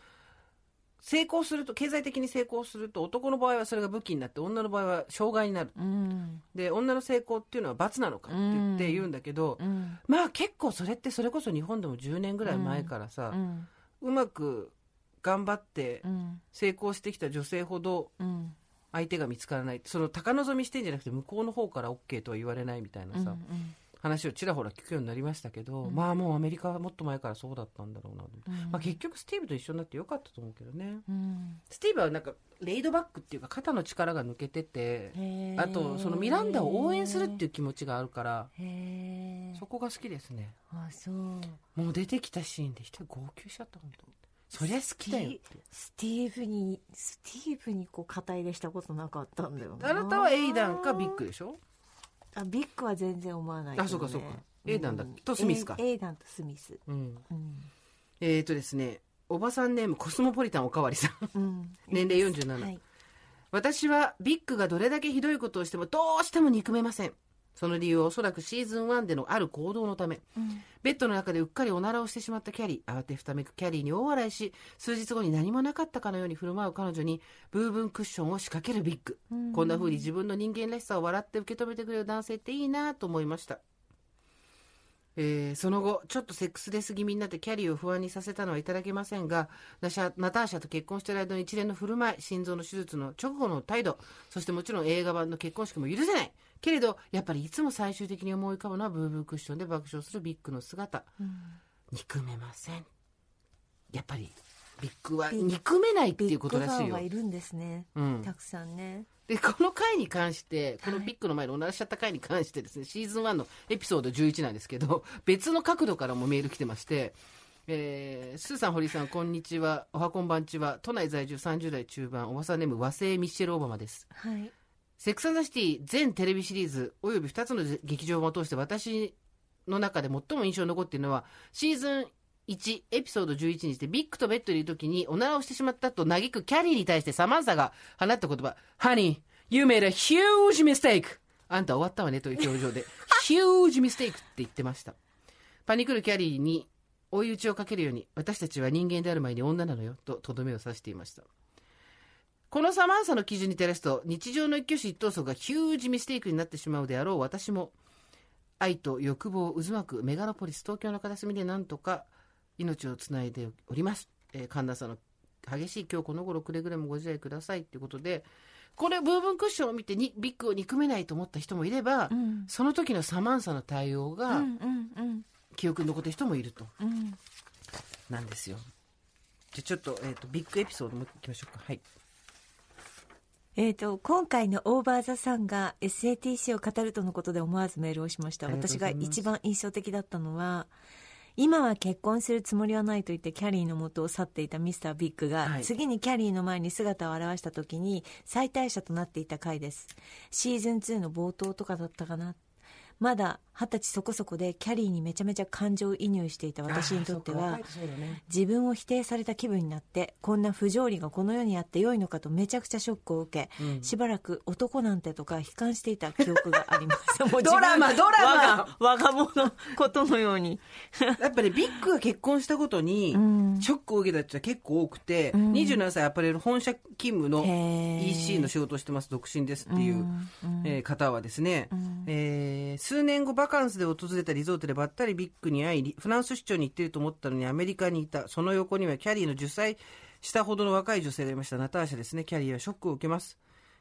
Speaker 2: 成功すると経済的に成功すると男の場合はそれが武器になって女の場合は障害になる。
Speaker 3: うん。
Speaker 2: で女の成功っていうのは罰なのかって言って言うんだけど、
Speaker 3: うん。
Speaker 2: まあ結構それってそれこそ日本でも10年ぐらい前からさ
Speaker 3: う、ん。
Speaker 2: うまく頑張って
Speaker 3: うん。
Speaker 2: 成功してきた女性ほど
Speaker 3: うん
Speaker 2: 相手が見つからない。その高望みしてんじゃなくて向こうの方から OK とは言われないみたいなさ、
Speaker 3: うん
Speaker 2: 話をちらほら聞くようになりましたけど、
Speaker 3: うん。
Speaker 2: まあもうアメリカはもっと前からそうだったんだろうな
Speaker 3: うん。
Speaker 2: まあ、結局スティーブと一緒になってよかったと思うけどね。
Speaker 3: うん。
Speaker 2: スティーブはなんかレイドバックっていうか肩の力が抜けててあとそのミランダを応援するっていう気持ちがあるからそこが好きですね。
Speaker 3: あそう。
Speaker 2: もう出てきたシーンで一人号泣しちゃった本当そりゃ好きだよ
Speaker 3: スティーブにスティーブにこう肩入れしたことなかったんだよな。
Speaker 2: あなたはエイダンかビッグでしょ？
Speaker 3: あビッグは全然思わない。ね、
Speaker 2: あそうかそうか。エイダンだとスミスか。
Speaker 3: エイダンとスミス。
Speaker 2: うん。
Speaker 3: うん、
Speaker 2: えーとですね、おばさんネームコスモポリタンおかわりさん。
Speaker 3: うん、
Speaker 2: 年齢47
Speaker 3: はい。
Speaker 2: 私はビッグがどれだけひどいことをしてもどうしても憎めません。その理由はおそらくシーズン1でのある行動のため。
Speaker 3: うん
Speaker 2: ベッドの中でうっかりおならをしてしまったキャリー。慌てふためくキャリーに大笑いし、数日後に何もなかったかのように振る舞う彼女に、ブーブンクッションを仕掛けるビッグ。
Speaker 3: うん
Speaker 2: こんな風に自分の人間らしさを笑って受け止めてくれる男性っていいなと思いました。えーその後、ちょっとセックスレス気味になってキャリーを不安にさせたのはいただけませんが、ナシャナターシャと結婚している間の一連の振る舞い、心臓の手術の直後の態度、そしてもちろん映画版の結婚式も許せない。けれど、やっぱりいつも最終的に思い浮かぶのはブーブークッションで爆笑するビッグの姿。憎めません。やっぱり、ビッグは憎めないっていうことらしいよ
Speaker 3: ビッグファンは。いるんですね、
Speaker 2: うん
Speaker 3: たくさんね
Speaker 2: で、この回に関して、このビッグの前でおならしちゃった回に関してですね、シーズン1のエピソード11なんですけど、別の角度からもメール来てまして、えー、スーさん、堀さん、こんにちは。おはこんばんちは。都内在住30代中盤、おばさんネーム和製ミッシェル・オバマです。
Speaker 3: はい
Speaker 2: セックス・シティ全テレビシリーズおよび2つの劇場を通して私の中で最も印象に残っているのはシーズン1エピソード11にしてビッグとベッドにいる時におならをしてしまったと嘆くキャリーに対してサマンサが放った言葉「Honey, you made a huge mistake」あんた終わったわねという表情で「huge mistake」って言ってました。パニクるキャリーに追い打ちをかけるように私たちは人間である前に女なのよととどめを刺していましたこのサマンサの基準に照らすと日常の一挙手一投足がヒュージミステイクになってしまうであろう私も愛と欲望を渦巻くメガロポリス東京の片隅でなんとか命をつないでおります、えー寒暖差の激しい今日この頃くれぐれもご自愛くださいということでこれブーブンクッションを見てにビッグを憎めないと思った人もいれば、
Speaker 3: うん。
Speaker 2: その時のサマンサの対応
Speaker 3: う
Speaker 2: が記憶に残ってる人もいると、
Speaker 3: うん。
Speaker 2: なんですよ。じゃあちょっと,、えー、とビッグエピソードもいきましょうか。はい
Speaker 3: えー、と今回の「オーバー・ザ・サン」が SATC を語るとのことで思わずメールをしました。私が一番印象的だったのは今は結婚するつもりはないと言ってキャリーの元を去っていたミスター・ビッグが、
Speaker 2: はい。
Speaker 3: 次にキャリーの前に姿を現した時に再退者となっていた回です。シーズン2の冒頭とかだったかな。まだ二十歳そこそこでキャリーにめちゃめちゃ感情移入していた私にとっては自分を否定された気分になってこんな不条理がこの世にあって良いのかとめちゃくちゃショックを受け、
Speaker 2: うん。
Speaker 3: しばらく男なんてとか悲観していた記憶があります
Speaker 2: ドラマドラマ。
Speaker 3: 我が物ことのように。
Speaker 2: やっぱりビッグが結婚したことに
Speaker 3: うん。
Speaker 2: ショックを受けた人は結構多くて、
Speaker 3: ん。
Speaker 2: 27歳アパレル本社勤務の EC の仕事をしてます独身ですっていう、
Speaker 3: う
Speaker 2: えー方はですね、
Speaker 3: ん。
Speaker 2: えー数年後バカンスで訪れたリゾートでばったりビッグに会いリフランス出張に行っていると思ったのにアメリカにいた。その横にはキャリーの10歳下ほどの若い女性がいました。ナターシャですね。キャリーはショックを受けます、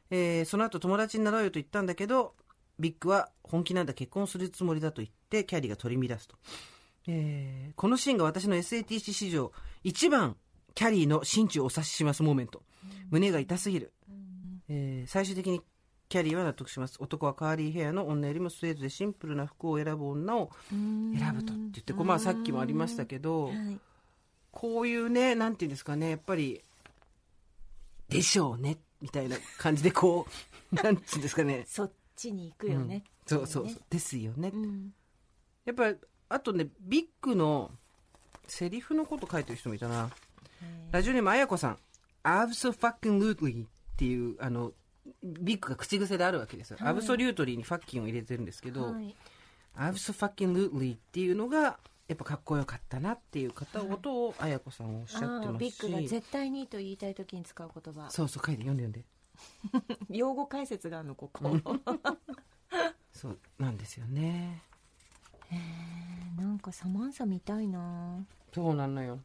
Speaker 2: えーその後友達になろうよと言ったんだけどビッグは本気なんだ。結婚するつもりだと言ってキャリーが取り乱すと、えーこのシーンが私の SATC 史上一番キャリーの心中をお察しします。モーメント。胸が痛すぎる、えー最終的にキャリーは納得します。男はカーリーヘアの女よりもスウェードでシンプルな服を選ぶ女を選ぶとって言ってこう、まあ、さっきもありましたけど、
Speaker 3: はい。
Speaker 2: こういうね、なんていうんですかね、やっぱり、でしょうね、みたいな感じでこう、なんていうんですかね。
Speaker 3: そっちに行くよね、
Speaker 2: そうそうそう、ですよね。
Speaker 3: うん。
Speaker 2: やっぱり、あとね、ビッグのセリフのこと書いてる人もいたな。ラジオネームあやこさん。absolutely っていう、あの、ビッグが口癖であるわけですよ。アブソリュートリーにファッキンを入れてるんですけど、
Speaker 3: はい。
Speaker 2: absolutely っていうのが、やっぱかっこよかったなっていう方ことをあやこさんおっしゃってますし。
Speaker 3: ビッグが絶対にと言いたい時に使う言葉。
Speaker 2: そうそう書いて読んで読んで。
Speaker 3: 用語解説があるのここ。
Speaker 2: そうなんですよね。
Speaker 3: なんかサマンサ見たいな。
Speaker 2: そうなのよ。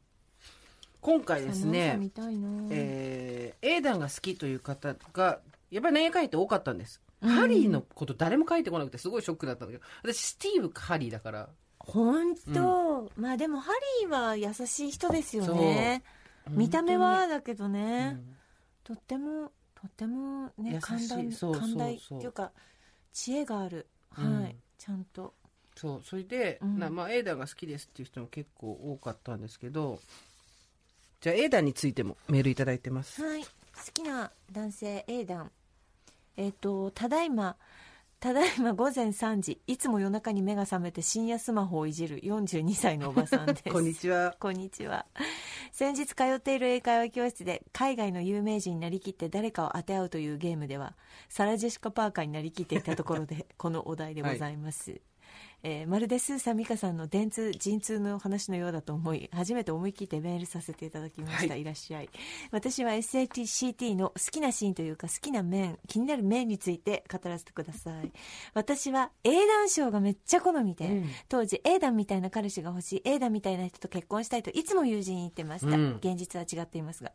Speaker 2: 今回ですね
Speaker 3: 見たいな、
Speaker 2: えー、エーダンが好きという方がやっぱり恋愛書いて多かったんです、ハリーのこと誰も書いてこなくてすごいショックだったんだけど。私スティーブかハリーだから。
Speaker 3: 本当、まあでもハリーは優しい人ですよね。見た目はだけどね、とってもとってもね寛大寛大っていうか知恵がある。はい、
Speaker 2: うん
Speaker 3: ちゃんと。
Speaker 2: そう。それで、
Speaker 3: うん。
Speaker 2: なまあ、エーダンが好きですっていう人も結構多かったんですけど。じゃあエーダンについてもメールいただいてます。
Speaker 3: はい。好きな男性 A 団えっ、とただいまただいま午前3時いつも夜中に目が覚めて深夜スマホをいじる42歳のおばさんです
Speaker 2: こんにちは
Speaker 3: こんにちは。先日通っている英会話教室で海外の有名人になりきって誰かを当て合うというゲームではサラ・ジェシカ・パーカーになりきっていたところで このお題でございます。えーまるでスーさん、美香さんの電通、陣痛の話のようだと思い、初めて思い切ってメールさせていただきました。、
Speaker 2: はい
Speaker 3: らっしゃい。私は SATCT の好きなシーンというか好きな面、気になる面について語らせてください。私は英断賞がめっちゃ好みで、
Speaker 2: うん
Speaker 3: 当時、英断みたいな彼氏が欲しい、英断みたいな人と結婚したいといつも友人に言ってました。
Speaker 2: うん
Speaker 3: 現実は違っていますが。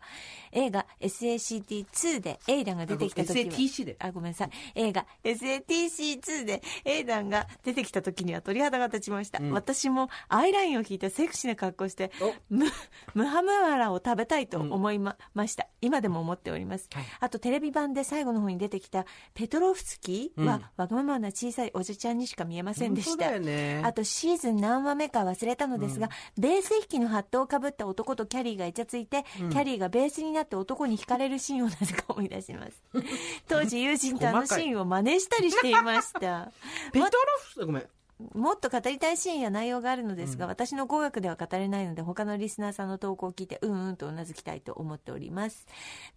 Speaker 3: 映画 SACT2 でエイダンが出てきた時はあ、ごめんなさい。映画 SATC2 でエイダンが出てきた時には鳥肌が立ちました。
Speaker 2: うん
Speaker 3: 私もアイラインを引いてセクシーな格好して
Speaker 2: お、
Speaker 3: ムムハムワラを食べたいと思いま,、ました。今でも思っております。
Speaker 2: はい
Speaker 3: あとテレビ版で最後の方に出てきたペトロフスキーは、
Speaker 2: うん
Speaker 3: わがままな小さいおじちゃんにしか見えませんでした。
Speaker 2: ね
Speaker 3: あとシーズン何話目か忘れたのですが、ベース弾きのハットをかぶった男とキャリーがイチャついて、キャリーがベースになって男に惹かれるシーンをなぜか思い出します。当時友人とあのシーンを真似したりしていました。
Speaker 2: ペトロフごめん
Speaker 3: もっと語りたいシーンや内容があるのですが、私の語学では語れないので、他のリスナーさんの投稿を聞いて、うんうんとうなずきたいと思っております。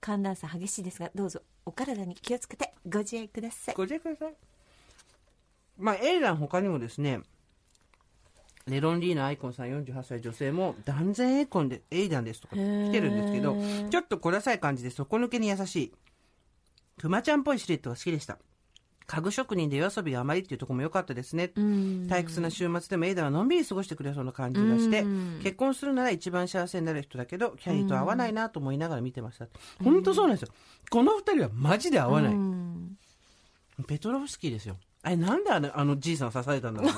Speaker 3: 寒暖差激しいですが、どうぞお体に気をつけてご自愛ください。
Speaker 2: ご自愛ください。まあ、エイダン他にもですね、レロンリーナアイコンさん48歳女性も断然エイコンで、エイダンですとか来てるんですけどちょっと小ダサい感じで底抜けに優しい。クマちゃんっぽいシルエットが好きでした。家具職人で夜遊びがあまりっていうところも良かったですね。
Speaker 3: うん
Speaker 2: 退屈な週末でもエイダンはのんびり過ごしてくれそうな感じがして
Speaker 3: うん、
Speaker 2: 結婚するなら一番幸せになる人だけど、キャリーと合わないなと思いながら見てました。本当そうなんですよ。この二人はマジで合わない。
Speaker 3: うん
Speaker 2: ペトロフスキーですよ。あれ、なんであのあのじいさん刺されたんだろうね。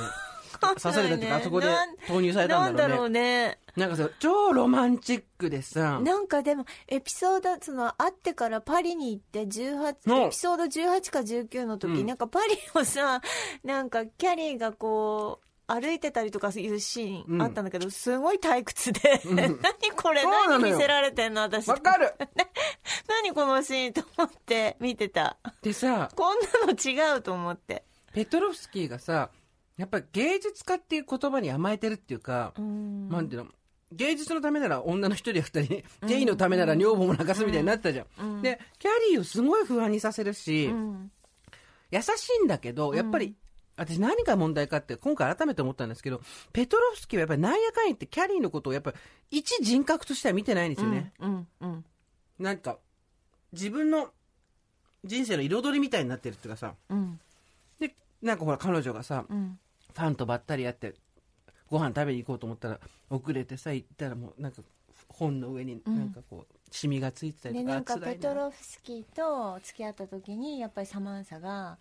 Speaker 2: 刺されたっていうか、あそこで投入された
Speaker 3: なんんだろう
Speaker 2: だろうね。
Speaker 3: ね。
Speaker 2: なんかさ、超ロマンチックでさ、
Speaker 3: なんかでも、エピソード、その、会ってからパリに行って、18、
Speaker 2: の。
Speaker 3: エピソード18か19の時、
Speaker 2: うん。
Speaker 3: なんかパリをさ、なんかキャリーがこう、歩いてたりとかいうシーンあったんだけど、すごい退屈で、何これ？何見せられてんの？私。
Speaker 2: わかる。
Speaker 3: 何このシーンと思って見てた。
Speaker 2: でさ、
Speaker 3: こんなの違うと思って。
Speaker 2: ペトロフスキーがさ、やっぱり芸術家っていう言葉に甘えてるっていうか、
Speaker 3: うん。
Speaker 2: なんていうの、芸術のためなら女の一人や二人、ゲイのためなら女房も泣かすみたいになってたじゃん。
Speaker 3: うん。
Speaker 2: で、キャリーをすごい不安にさせるし、
Speaker 3: うん。
Speaker 2: 優しいんだけど、やっぱり、私何が問題かって今回改めて思ったんですけど、ペトロフスキーはやっぱりなんやかんやってキャリーのことをやっぱり一人格としては見てないんですよね。
Speaker 3: うん。うん。
Speaker 2: なんか、自分の人生の彩りみたいになってるっていうかさ、
Speaker 3: うん。
Speaker 2: で、なんかほら彼女がさ、
Speaker 3: うん
Speaker 2: ファンとばったりやって、ご飯食べに行こうと思ったら、遅れてさ、行ったらもうなんか本の上になんかこう、シミがついてたりとか、
Speaker 3: でなんかペトロフスキーと付き合った時にやっぱりサマンサが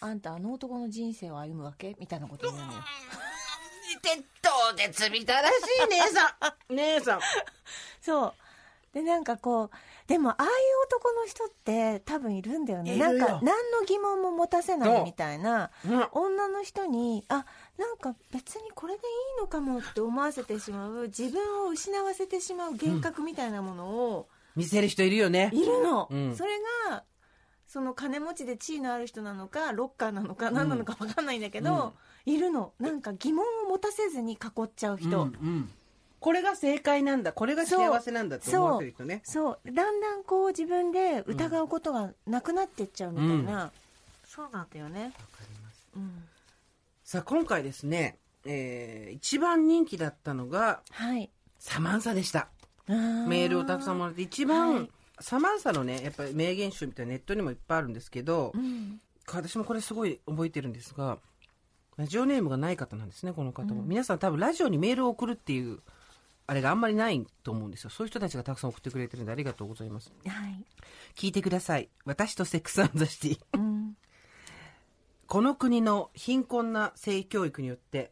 Speaker 3: あんたあの男の人生を歩むわけ？みたいなこと言うのよ。
Speaker 2: 鉄塔鉄みたらしい姉さん。姉さん。
Speaker 3: そう。で、なんかこう、でもああいう男の人って多分いるんだよね。なんか何の疑問も持たせないみたいな。
Speaker 2: うん。
Speaker 3: 女の人に、あ、なんか別にこれでいいのかもって思わせてしまう、自分を失わせてしまう幻覚みたいなものを、
Speaker 2: 見せる人いるよね。
Speaker 3: いるの、
Speaker 2: うん。
Speaker 3: それがその金持ちで地位のある人なのかロッカーなのか何なのか分かんないんだけど、いるの。なんか疑問を持たせずに囲っちゃう人、
Speaker 2: うんうんこれが正解なんだこれが幸せなんだって思わせる人ね。
Speaker 3: そう。だんだんこう自分で疑うことがなくなってっちゃうみたいな、そうなんだよね。うん。
Speaker 2: さあ今回ですね、えー一番人気だったのが
Speaker 3: はい。
Speaker 2: サマンサでした。
Speaker 3: メ
Speaker 2: メールをたくさんもらって一番、
Speaker 3: はい。
Speaker 2: サマンサのねやっぱり名言集みたいなネットにもいっぱいあるんですけど、
Speaker 3: うん
Speaker 2: 私もこれすごい覚えてるんですがラジオネームがない方なんですねこの方も、皆さん多分ラジオにメールを送るっていうあれがあんまりないと思うんですよ。そういう人たちがたくさん送ってくれてるんでありがとうございます。
Speaker 3: はい。
Speaker 2: 聞いてください。私とセックスアンザシティ。
Speaker 3: うん。
Speaker 2: この国の貧困な性教育によって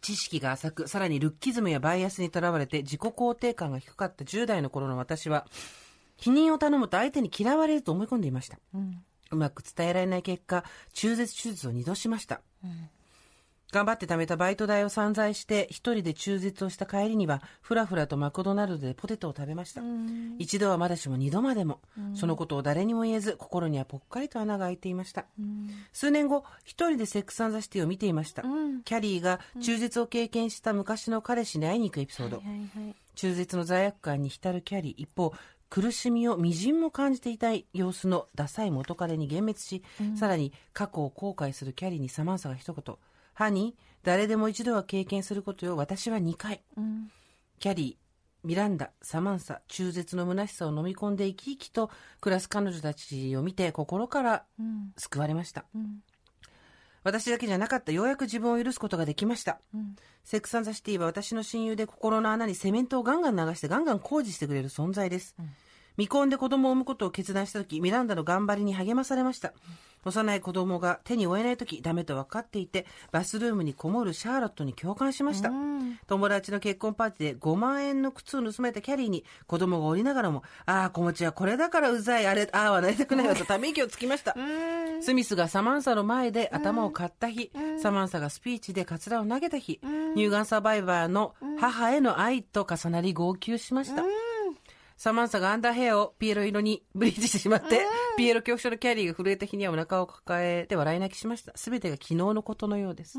Speaker 2: 知識が浅くさらにルッキズムやバイアスにとらわれて自己肯定感が低かった10代の頃の私は避妊を頼むと相手に嫌われると思い込んでいました。
Speaker 3: うん。
Speaker 2: うまく伝えられない結果中絶手術を2度しました、頑張って貯めたバイト代を散財して一人で中絶をした帰りにはふらふらとマクドナルドでポテトを食べました、
Speaker 3: うん。
Speaker 2: 一度はまだしも二度までも、そのことを誰にも言えず心にはぽっかりと穴が開いていました、
Speaker 3: うん。
Speaker 2: 数年後一人でセックスアンザシティを見ていました、
Speaker 3: うん。
Speaker 2: キャリーが中絶を経験した昔の彼氏に会いに行くエピソード、
Speaker 3: はいはいはい。
Speaker 2: 中絶の罪悪感に浸るキャリー。一方苦しみをみじんも感じていない様子のダサい元彼に幻滅し、さらに過去を後悔するキャリーにサマンサが一言「ハニー誰でも一度は経験することよ。私は2回」
Speaker 3: うん。
Speaker 2: キャリーミランダサマンサ中絶の虚しさを飲み込んで生き生きと暮らす彼女たちを見て心から
Speaker 3: うん。
Speaker 2: 救われました。
Speaker 3: うん。
Speaker 2: 私だけじゃなかった。ようやく自分を許すことができました。
Speaker 3: うん。
Speaker 2: セックスアンザシティは私の親友で心の穴にセメントをガンガン流してガンガン工事してくれる存在です、未婚で子供を産むことを決断した時ミランダの頑張りに励まされました、幼い子供が手に負えない時ダメと分かっていてバスルームにこもるシャーロットに共感しました、
Speaker 3: うん。
Speaker 2: 友達の結婚パーティーで5万円の靴を盗まれたキャリーに子供がおりながらもああ子持ちはこれだからうざいあれああはなりたくないわと ため息をつきました、
Speaker 3: うん。
Speaker 2: スミスがサマンサの前で頭を刈った日、サマンサがスピーチでカツラを投げた日、乳がんサバイバーの母への愛と重なり号泣しました。サマンサがアンダーヘアをピエロ色にブリーチしてしまって、ピエロ恐怖症のキャリーが震えた日にはお腹を抱えて笑い泣きしました。すべてが昨日のことのようです。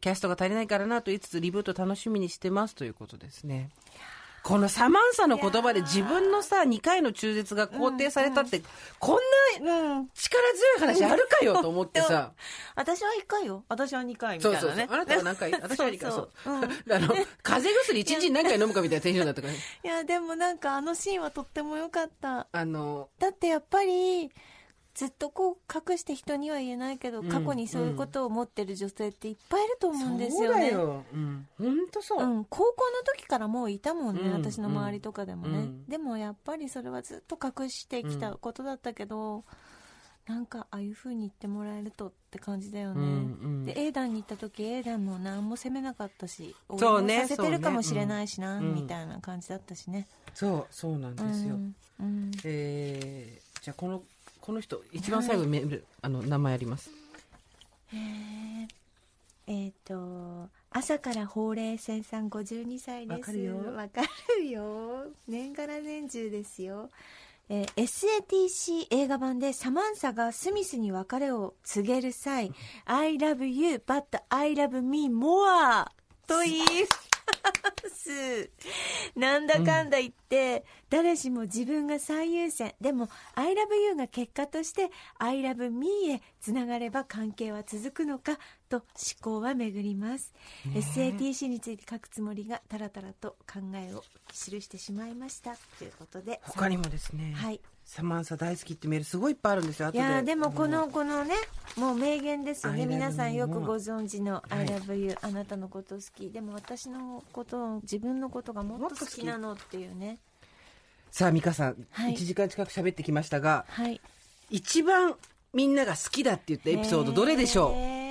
Speaker 2: キャストが足りないからなと言いつつリブート楽しみにしてますということですね。このサマンサの言葉で自分のさ、2回の中絶が肯定されたって、こんな
Speaker 3: うん。
Speaker 2: 力強い話あるかよと思ってさ。
Speaker 3: 私は1回よ。私は2回みた
Speaker 2: そそうそう。
Speaker 3: いう。なね
Speaker 2: あなたは何回？私は2回。そう
Speaker 3: そう。そう。
Speaker 2: あの、風邪薬 1日に何回飲むかみたいなテンションだったからね。
Speaker 3: いやでもなんかあのシーンはとっても良かった。
Speaker 2: あの、
Speaker 3: だってやっぱりずっとこう隠して人には言えないけど、
Speaker 2: ん
Speaker 3: 過去にそういうことを持ってる女性っていっぱいいると思うんですよね。
Speaker 2: だよ。うん。ほんとそう。う。
Speaker 3: ん、高校の時からもういたもんね、
Speaker 2: うん
Speaker 3: 私の周りとかでもね、
Speaker 2: うん
Speaker 3: でもやっぱりそれはずっと隠してきたことだったけど、なんかああいう風に言ってもらえるとって感じだよね、
Speaker 2: うんうん。
Speaker 3: でエーダンに行った時エーダンも何も責めなかったし
Speaker 2: そうね
Speaker 3: させてるかもしれないしな、
Speaker 2: うん。
Speaker 3: みたいな感じだったしね、
Speaker 2: そう、そうなんですよ。
Speaker 3: うんうん。
Speaker 2: えー、じゃあこの、この人、一番最後にメール、あの、名前あります。
Speaker 3: えっ、と朝からほうれい線さん52歳です。
Speaker 2: わかるよ。
Speaker 3: わかるよ。年がら年中ですよ、えー SATC 映画版でサマンサがスミスに別れを告げる際 I love you but I love me more と言います。なんだかんだ言って、誰しも自分が最優先。でも「I love you」が結果として「I love me」へつながれば関係は続くのかと思考は巡ります、SATC について書くつもりがたらたらと考えを記してしまいました。ということで
Speaker 2: 他にもですね、
Speaker 3: はい
Speaker 2: サマンサ大好きってメールすごいいっぱいあるんですよ。後
Speaker 3: いやーでもこ
Speaker 2: あ
Speaker 3: のこのねもう名言ですよね。皆さんよくご存知の「
Speaker 2: はい。
Speaker 3: I love you、あなたのこと好き」でも私のこと自分のことがもっと好きなのっていうね。
Speaker 2: さあ、美香さん、
Speaker 3: はい。
Speaker 2: 1時間近く喋ってきましたが、
Speaker 3: はい。
Speaker 2: 一番みんなが好きだって言ったエピソードどれでしょう？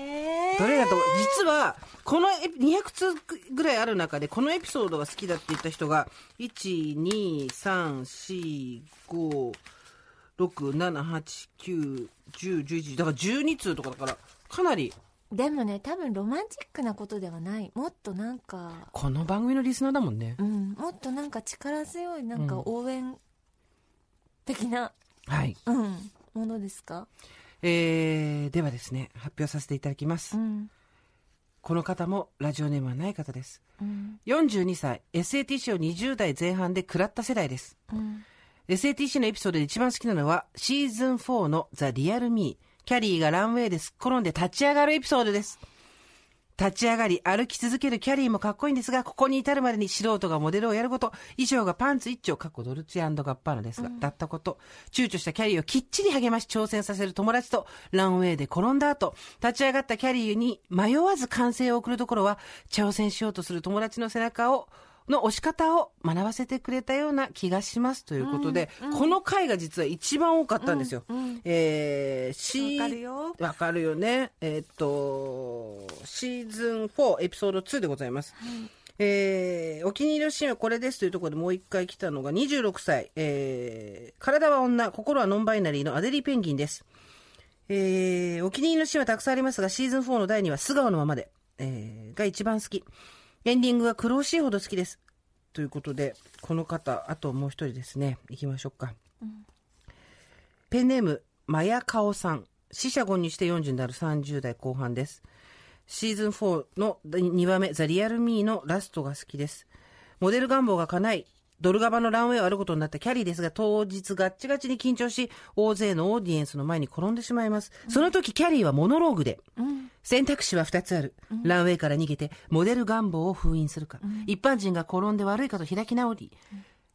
Speaker 2: どれだと実はこのエピ200通ぐらいある中でこのエピソードが好きだって言った人が1234567891011だから12通とかだからかなり。
Speaker 3: でもね多分ロマンチックなことではない。もっとなんか。
Speaker 2: この番組のリスナーだもんね。
Speaker 3: うん。もっとなんか力強いなんか応援的な、
Speaker 2: はい、
Speaker 3: うん、ものですか？
Speaker 2: えー、ではですね発表させていただきます、
Speaker 3: うん。
Speaker 2: この方もラジオネームはない方です。
Speaker 3: うん。
Speaker 2: 42歳 SATC を20代前半で食らった世代です。
Speaker 3: うん。
Speaker 2: SATC のエピソードで一番好きなのはシーズン4のザ・リアル・ミー。キャリーがランウェイです。っ転んで立ち上がるエピソードです立ち上がり歩き続けるキャリーもかっこいいんですがここに至るまでに素人がモデルをやること。衣装がパンツ一丁かっこドルツェガッパーナですが、だ。ったこと躊躇したキャリーをきっちり励まし挑戦させる友達とランウェイで転んだ後立ち上がったキャリーに迷わず歓声を送るところは挑戦しようとする友達の背中をの押し方を学ばせてくれたような気がしますということで、この回が実は一番多かったんですよ。えー、し
Speaker 3: わかるよ
Speaker 2: わかるよね。えーっと、シーズン4エピソード2でございます。えーお気に入りのシーンはこれですというところでもう一回来たのが26歳、えー体は女、心はノンバイナリーのアデリーペンギンです。えーお気に入りのシーンはたくさんありますが、シーズン4の第2話、素顔のままで、えーが一番好き。エンディングが苦労しいほど好きです。ということで、この方、あともう一人ですね。行きましょうか。ペンネーム、マヤカオさん。死者5にして40になる30代後半です。シーズン4の2話目、ザ・リアル・ミーのラストが好きです。モデル願望が叶い、ドルガバのランウェイを歩くことになったキャリーですが、当日ガッチガチに緊張し、大勢のオーディエンスの前に転んでしまいます。その時キャリーはモノローグで、選択肢は2つある。ランウェイから逃げて、モデル願望を封印するか。一般人が転んで悪いかと開き直り、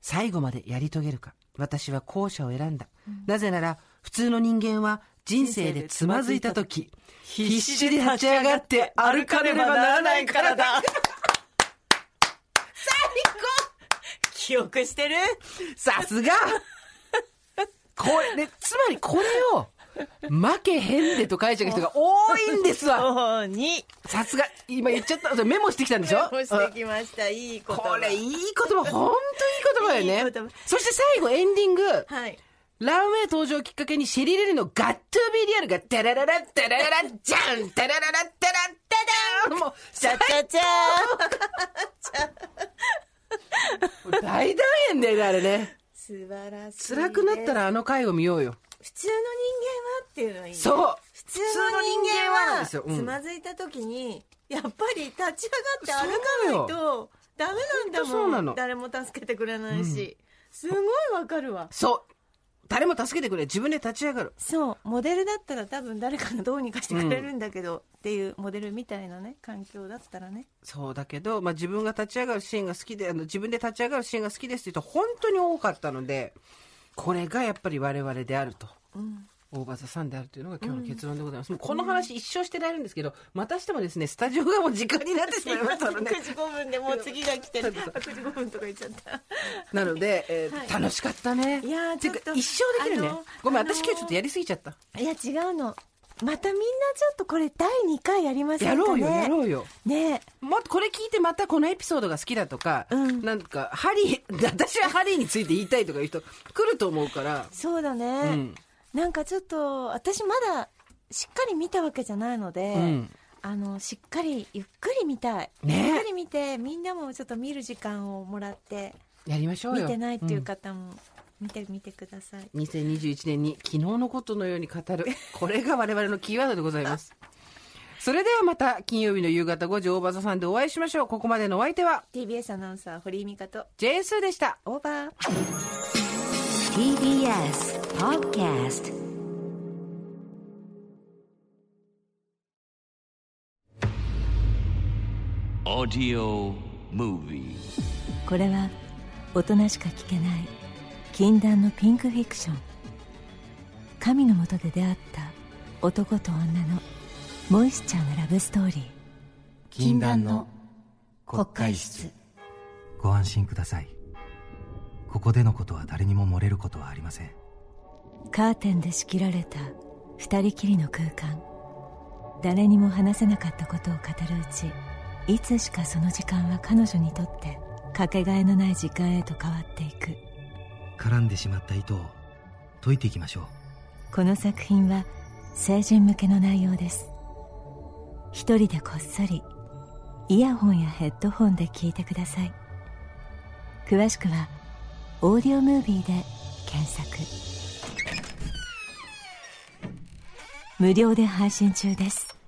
Speaker 2: 最後までやり遂げるか。私は後者を選んだ。なぜなら、普通の人間は人生でつまずいた時、必死で立ち上がって歩かねばならないからだ。
Speaker 3: 記憶してる？
Speaker 2: さすが。これ、ね、つまりこれを、負けへんでと解釈した人が多いんですわ。
Speaker 3: に。
Speaker 2: さすが、今言っちゃった。メモしてきたんでしょ？
Speaker 3: メモしてきました。いいこと
Speaker 2: これいい言葉、本当にいい言葉よ
Speaker 3: いい
Speaker 2: ね
Speaker 3: 言葉。
Speaker 2: そして最後エンディング、
Speaker 3: はい。
Speaker 2: ランウェイ登場をきっかけにシェリー・レリのガットゥービーリアルが、タラララッタラララッジャンタラララッタラッタダーン。もう、
Speaker 3: チャチャチャ
Speaker 2: 大団円だよね、あれね。
Speaker 3: 素晴らしい
Speaker 2: 辛くなったらあの回を見ようよ。
Speaker 3: 普通の人間はっていうのはいいね。
Speaker 2: そう。
Speaker 3: 普通の人間はつまずいた時にやっぱり立ち上がって歩かないとダメなんだ
Speaker 2: ほん。とそうなの。
Speaker 3: もん誰も助けてくれないし、すごいわかるわ。
Speaker 2: そう。誰も助けてくれ。自分で立ち上がる。
Speaker 3: そうモデルだったら多分誰かがどうにかしてくれるんだけど、っていうモデルみたいなね環境だったらね
Speaker 2: そうだけど、まあ、自分が立ち上がるシーンが好きで、あの自分で立ち上がるシーンが好きですって言うと本当に多かったので、これがやっぱり我々であると。
Speaker 3: うん
Speaker 2: 大場さんであるというのが今日の結論でございます。もうこの話一生してられるんですけど、またしてもですね、スタジオがもう時間になってしまいましたので。
Speaker 3: 9、時5分でもう次が来てる。9時5分とか言っちゃった。
Speaker 2: なので、えー
Speaker 3: はい。
Speaker 2: 楽しかったね。
Speaker 3: いやちょっと
Speaker 2: 一生できるね。ごめん、
Speaker 3: あのー
Speaker 2: 私今日ちょっとやりすぎちゃった。
Speaker 3: いや違うの。またみんなちょっとこれ第2回やりませんかね。
Speaker 2: やろうよ、やろうよ。
Speaker 3: ね。
Speaker 2: もっとこれ聞いてまたこのエピソードが好きだとか、
Speaker 3: うん。
Speaker 2: なんか、ハリー、私はハリーについて言いたいとかいう人来ると思うから、
Speaker 3: そうだね、
Speaker 2: うん
Speaker 3: なんかちょっと私まだしっかり見たわけじゃないので、
Speaker 2: うん
Speaker 3: あのしっかりゆっくり見たい、
Speaker 2: ね
Speaker 3: ゆっくり見てみんなもちょっと見る時間をもらって
Speaker 2: やりましょうよ。
Speaker 3: 見てないっていう方も見てみてください、
Speaker 2: うん2021年に昨日のことのように語る。これが我々のキーワードでございます。それではまた金曜日の夕方5時大場座さんでお会いしましょう。ここまでのお相手は
Speaker 3: TBS アナウンサー堀井美香と
Speaker 2: ジェーンスーでした。
Speaker 3: オーバー
Speaker 1: TBS Podcast
Speaker 4: Audio Movie.
Speaker 3: これは大人しか聞けない禁断のピンクフィクション。神のもとで出会った男と女のモイスチャーなラブストーリー。禁断の国会室。
Speaker 5: ご安心くださいここでのことは誰にも漏れることはありません。
Speaker 3: カーテンで仕切られた二人きりの空間。誰にも話せなかったことを語るうちいつしかその時間は彼女にとってかけがえのない時間へと変わっていく。
Speaker 5: 絡んでしまった糸を解いていきましょう。
Speaker 3: この作品は成人向けの内容です。一人でこっそりイヤホンやヘッドホンで聞いてください。詳しくはオーディオムービーで検索。無料で配信中です。